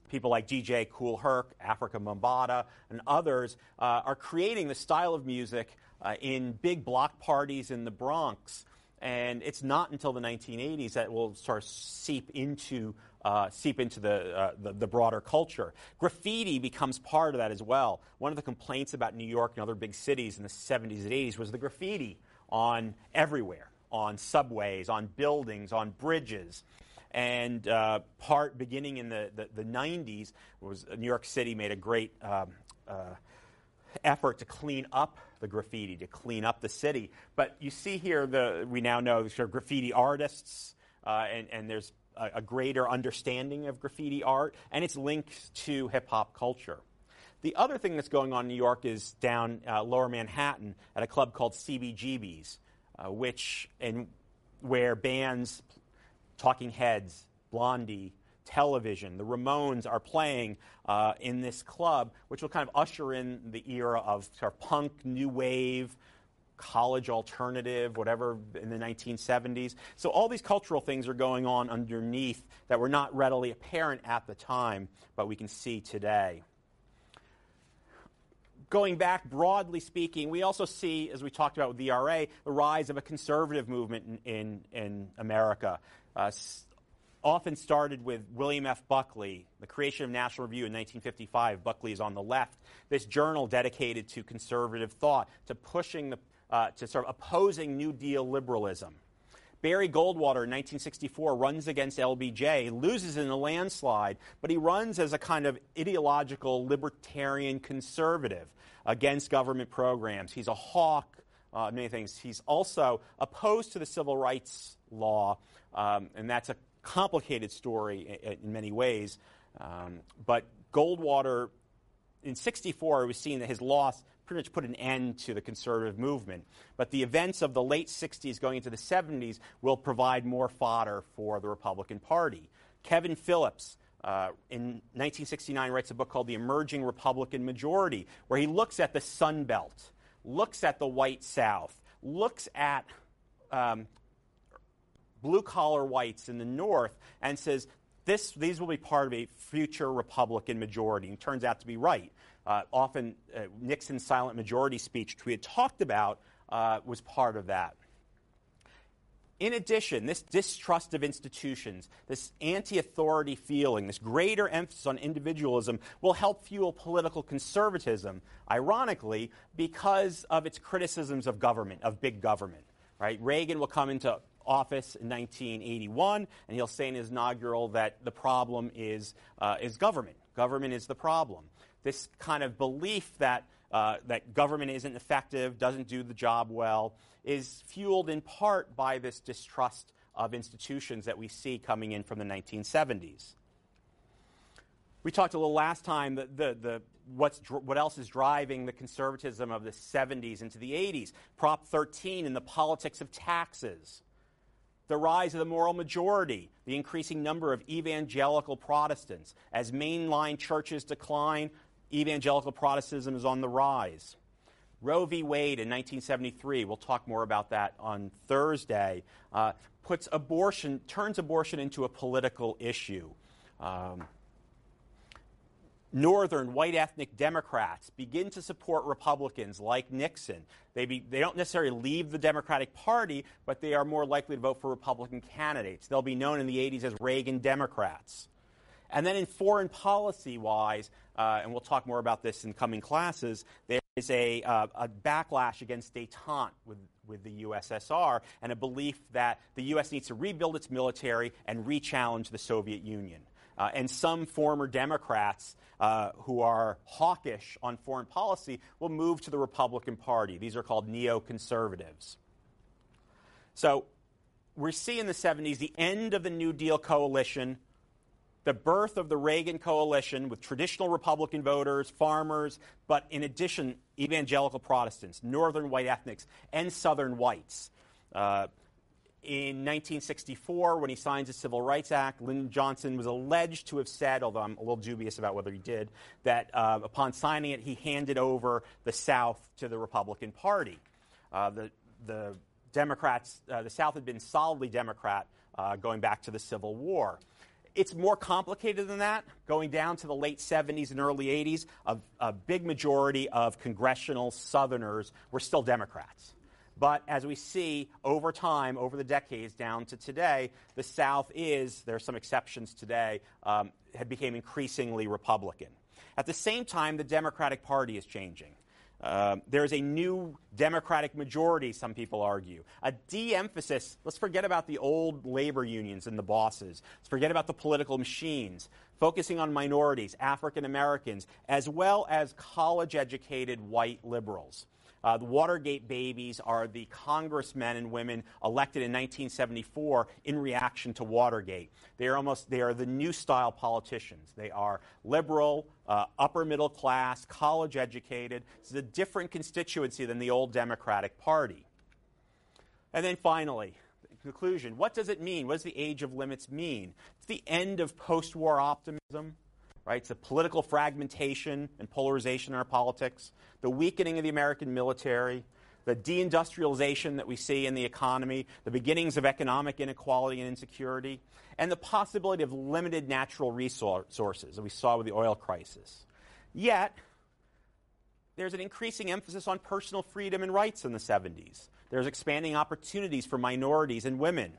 people like DJ Kool Herc, Afrika Bambaataa, and others uh, are creating the style of music uh, in big block parties in the Bronx and it's not until the 1980s that will start seep into uh, seep into the, uh, the, the broader culture. Graffiti becomes part of that as well. One of the complaints about New York and other big cities in the 70s and 80s was the graffiti on everywhere, on subways, on buildings, on bridges. And uh, part beginning in the, the, the, 90s was New York City made a great um, uh, effort to clean up the graffiti, to clean up the city. But you see here, the, we now know there are graffiti artists, uh, and, and, there's a, a, greater understanding of graffiti art, and it's linked to hip hop culture. The other thing that's going on in New York is down uh, Lower Manhattan at a club called CBGB's, uh, which and where bands, Talking Heads, Blondie, television. The Ramones are playing uh, in this club, which will kind of usher in the era of sort of punk, new wave, college alternative, whatever, in the 1970s. So all these cultural things are going on underneath that were not readily apparent at the time, but we can see today. Going back, broadly speaking, we also see, as we talked about with the RA, the rise of a conservative movement in, in, in America. Uh, often started with William F. Buckley, the creation of National Review in 1955. Buckley is on the left. This journal dedicated to conservative thought, to pushing the, uh, to sort of opposing New Deal liberalism. Barry Goldwater in 1964 runs against LBJ, loses in a landslide, but he runs as a kind of ideological libertarian conservative against government programs. He's a hawk, uh, many things. He's also opposed to the civil rights law, um, and that's a complicated story in, in many ways. Um, but Goldwater in 64, it was seen that his loss pretty much put an end to the conservative movement. But the events of the late 60s going into the 70s will provide more fodder for the Republican Party. Kevin Phillips, uh, in 1969, writes a book called The Emerging Republican Majority, where he looks at the Sun Belt, looks at the White South, looks at um, blue collar whites in the North, and says this, these will be part of a future Republican majority. And turns out to be right. Uh, often, uh, Nixon's silent majority speech, which we had talked about, uh, was part of that. In addition, this distrust of institutions, this anti authority feeling, this greater emphasis on individualism will help fuel political conservatism, ironically, because of its criticisms of government, of big government. Right? Reagan will come into office in 1981, and he'll say in his inaugural that the problem is, uh, is government. Government is the problem. This kind of belief that, uh, that government isn't effective, doesn't do the job well, is fueled in part by this distrust of institutions that we see coming in from the 1970s. We talked a little last time that the, the, what's, what else is driving the conservatism of the 70s into the 80s. Prop 13 and the politics of taxes. The rise of the moral majority, the increasing number of evangelical Protestants. As mainline churches decline, evangelical Protestantism is on the rise. Roe v. Wade in 1973, we'll talk more about that on Thursday, uh, puts abortion, turns abortion into a political issue. Um, northern white ethnic Democrats begin to support Republicans like Nixon. They, be, they don't necessarily leave the Democratic Party, but they are more likely to vote for Republican candidates. They'll be known in the 80s as Reagan Democrats. And then in foreign policy wise, uh, and we'll talk more about this in coming classes, there is a, uh, a backlash against detente with, with the USSR and a belief that the U.S. needs to rebuild its military and re challenge the Soviet Union. Uh, and some former Democrats uh, who are hawkish on foreign policy will move to the Republican Party. These are called neoconservatives. So we see in the 70s the end of the New Deal coalition, the birth of the Reagan coalition with traditional Republican voters, farmers, but in addition, evangelical Protestants, northern white ethnics, and southern whites. Uh, in 1964, when he signs the Civil Rights Act, Lyndon Johnson was alleged to have said, although I'm a little dubious about whether he did, that uh, upon signing it, he handed over the South to the Republican Party. Uh, the, the Democrats, uh, the South had been solidly Democrat uh, going back to the Civil War. It's more complicated than that. Going down to the late 70s and early 80s, a, a big majority of congressional Southerners were still Democrats. But as we see over time, over the decades down to today, the South is, there are some exceptions today, um, become increasingly Republican. At the same time, the Democratic Party is changing. Uh, there's a new Democratic majority, some people argue. A de emphasis, let's forget about the old labor unions and the bosses. Let's forget about the political machines. Focusing on minorities, African Americans, as well as college educated white liberals. Uh, the Watergate babies are the congressmen and women elected in 1974 in reaction to Watergate. They are almost they are the new style politicians. They are liberal, uh, upper middle class, college educated. It's a different constituency than the old Democratic Party. And then finally, conclusion. What does it mean? What does the age of limits mean? It's the end of post war optimism right? It's the political fragmentation and polarization in our politics, the weakening of the American military, the deindustrialization that we see in the economy, the beginnings of economic inequality and insecurity, and the possibility of limited natural resources that we saw with the oil crisis. Yet, there's an increasing emphasis on personal freedom and rights in the 70s. There's expanding opportunities for minorities and women.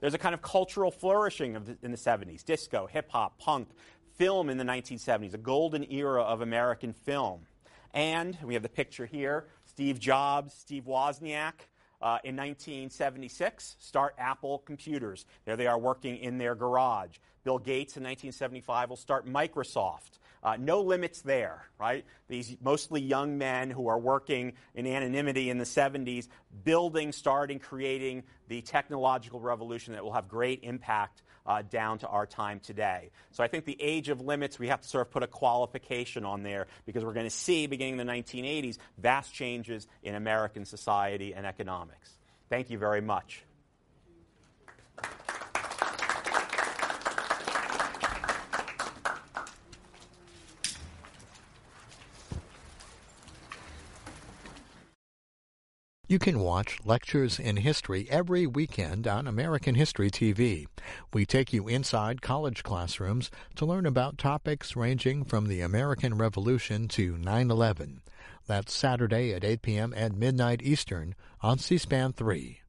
There's a kind of cultural flourishing the, in the 70s disco, hip hop, punk, film in the 1970s, a golden era of American film. And we have the picture here Steve Jobs, Steve Wozniak. Uh, in 1976, start Apple Computers. There they are working in their garage. Bill Gates in 1975 will start Microsoft. Uh, no limits there, right? These mostly young men who are working in anonymity in the 70s, building, starting, creating the technological revolution that will have great impact uh, down to our time today. So I think the age of limits, we have to sort of put a qualification on there because we're going to see, beginning in the 1980s, vast changes in American society and economics. Thank you very much. You can watch Lectures in History every weekend on American History TV. We take you inside college classrooms to learn about topics ranging from the American Revolution to 9 11. That's Saturday at 8 p.m. and midnight Eastern on C SPAN 3.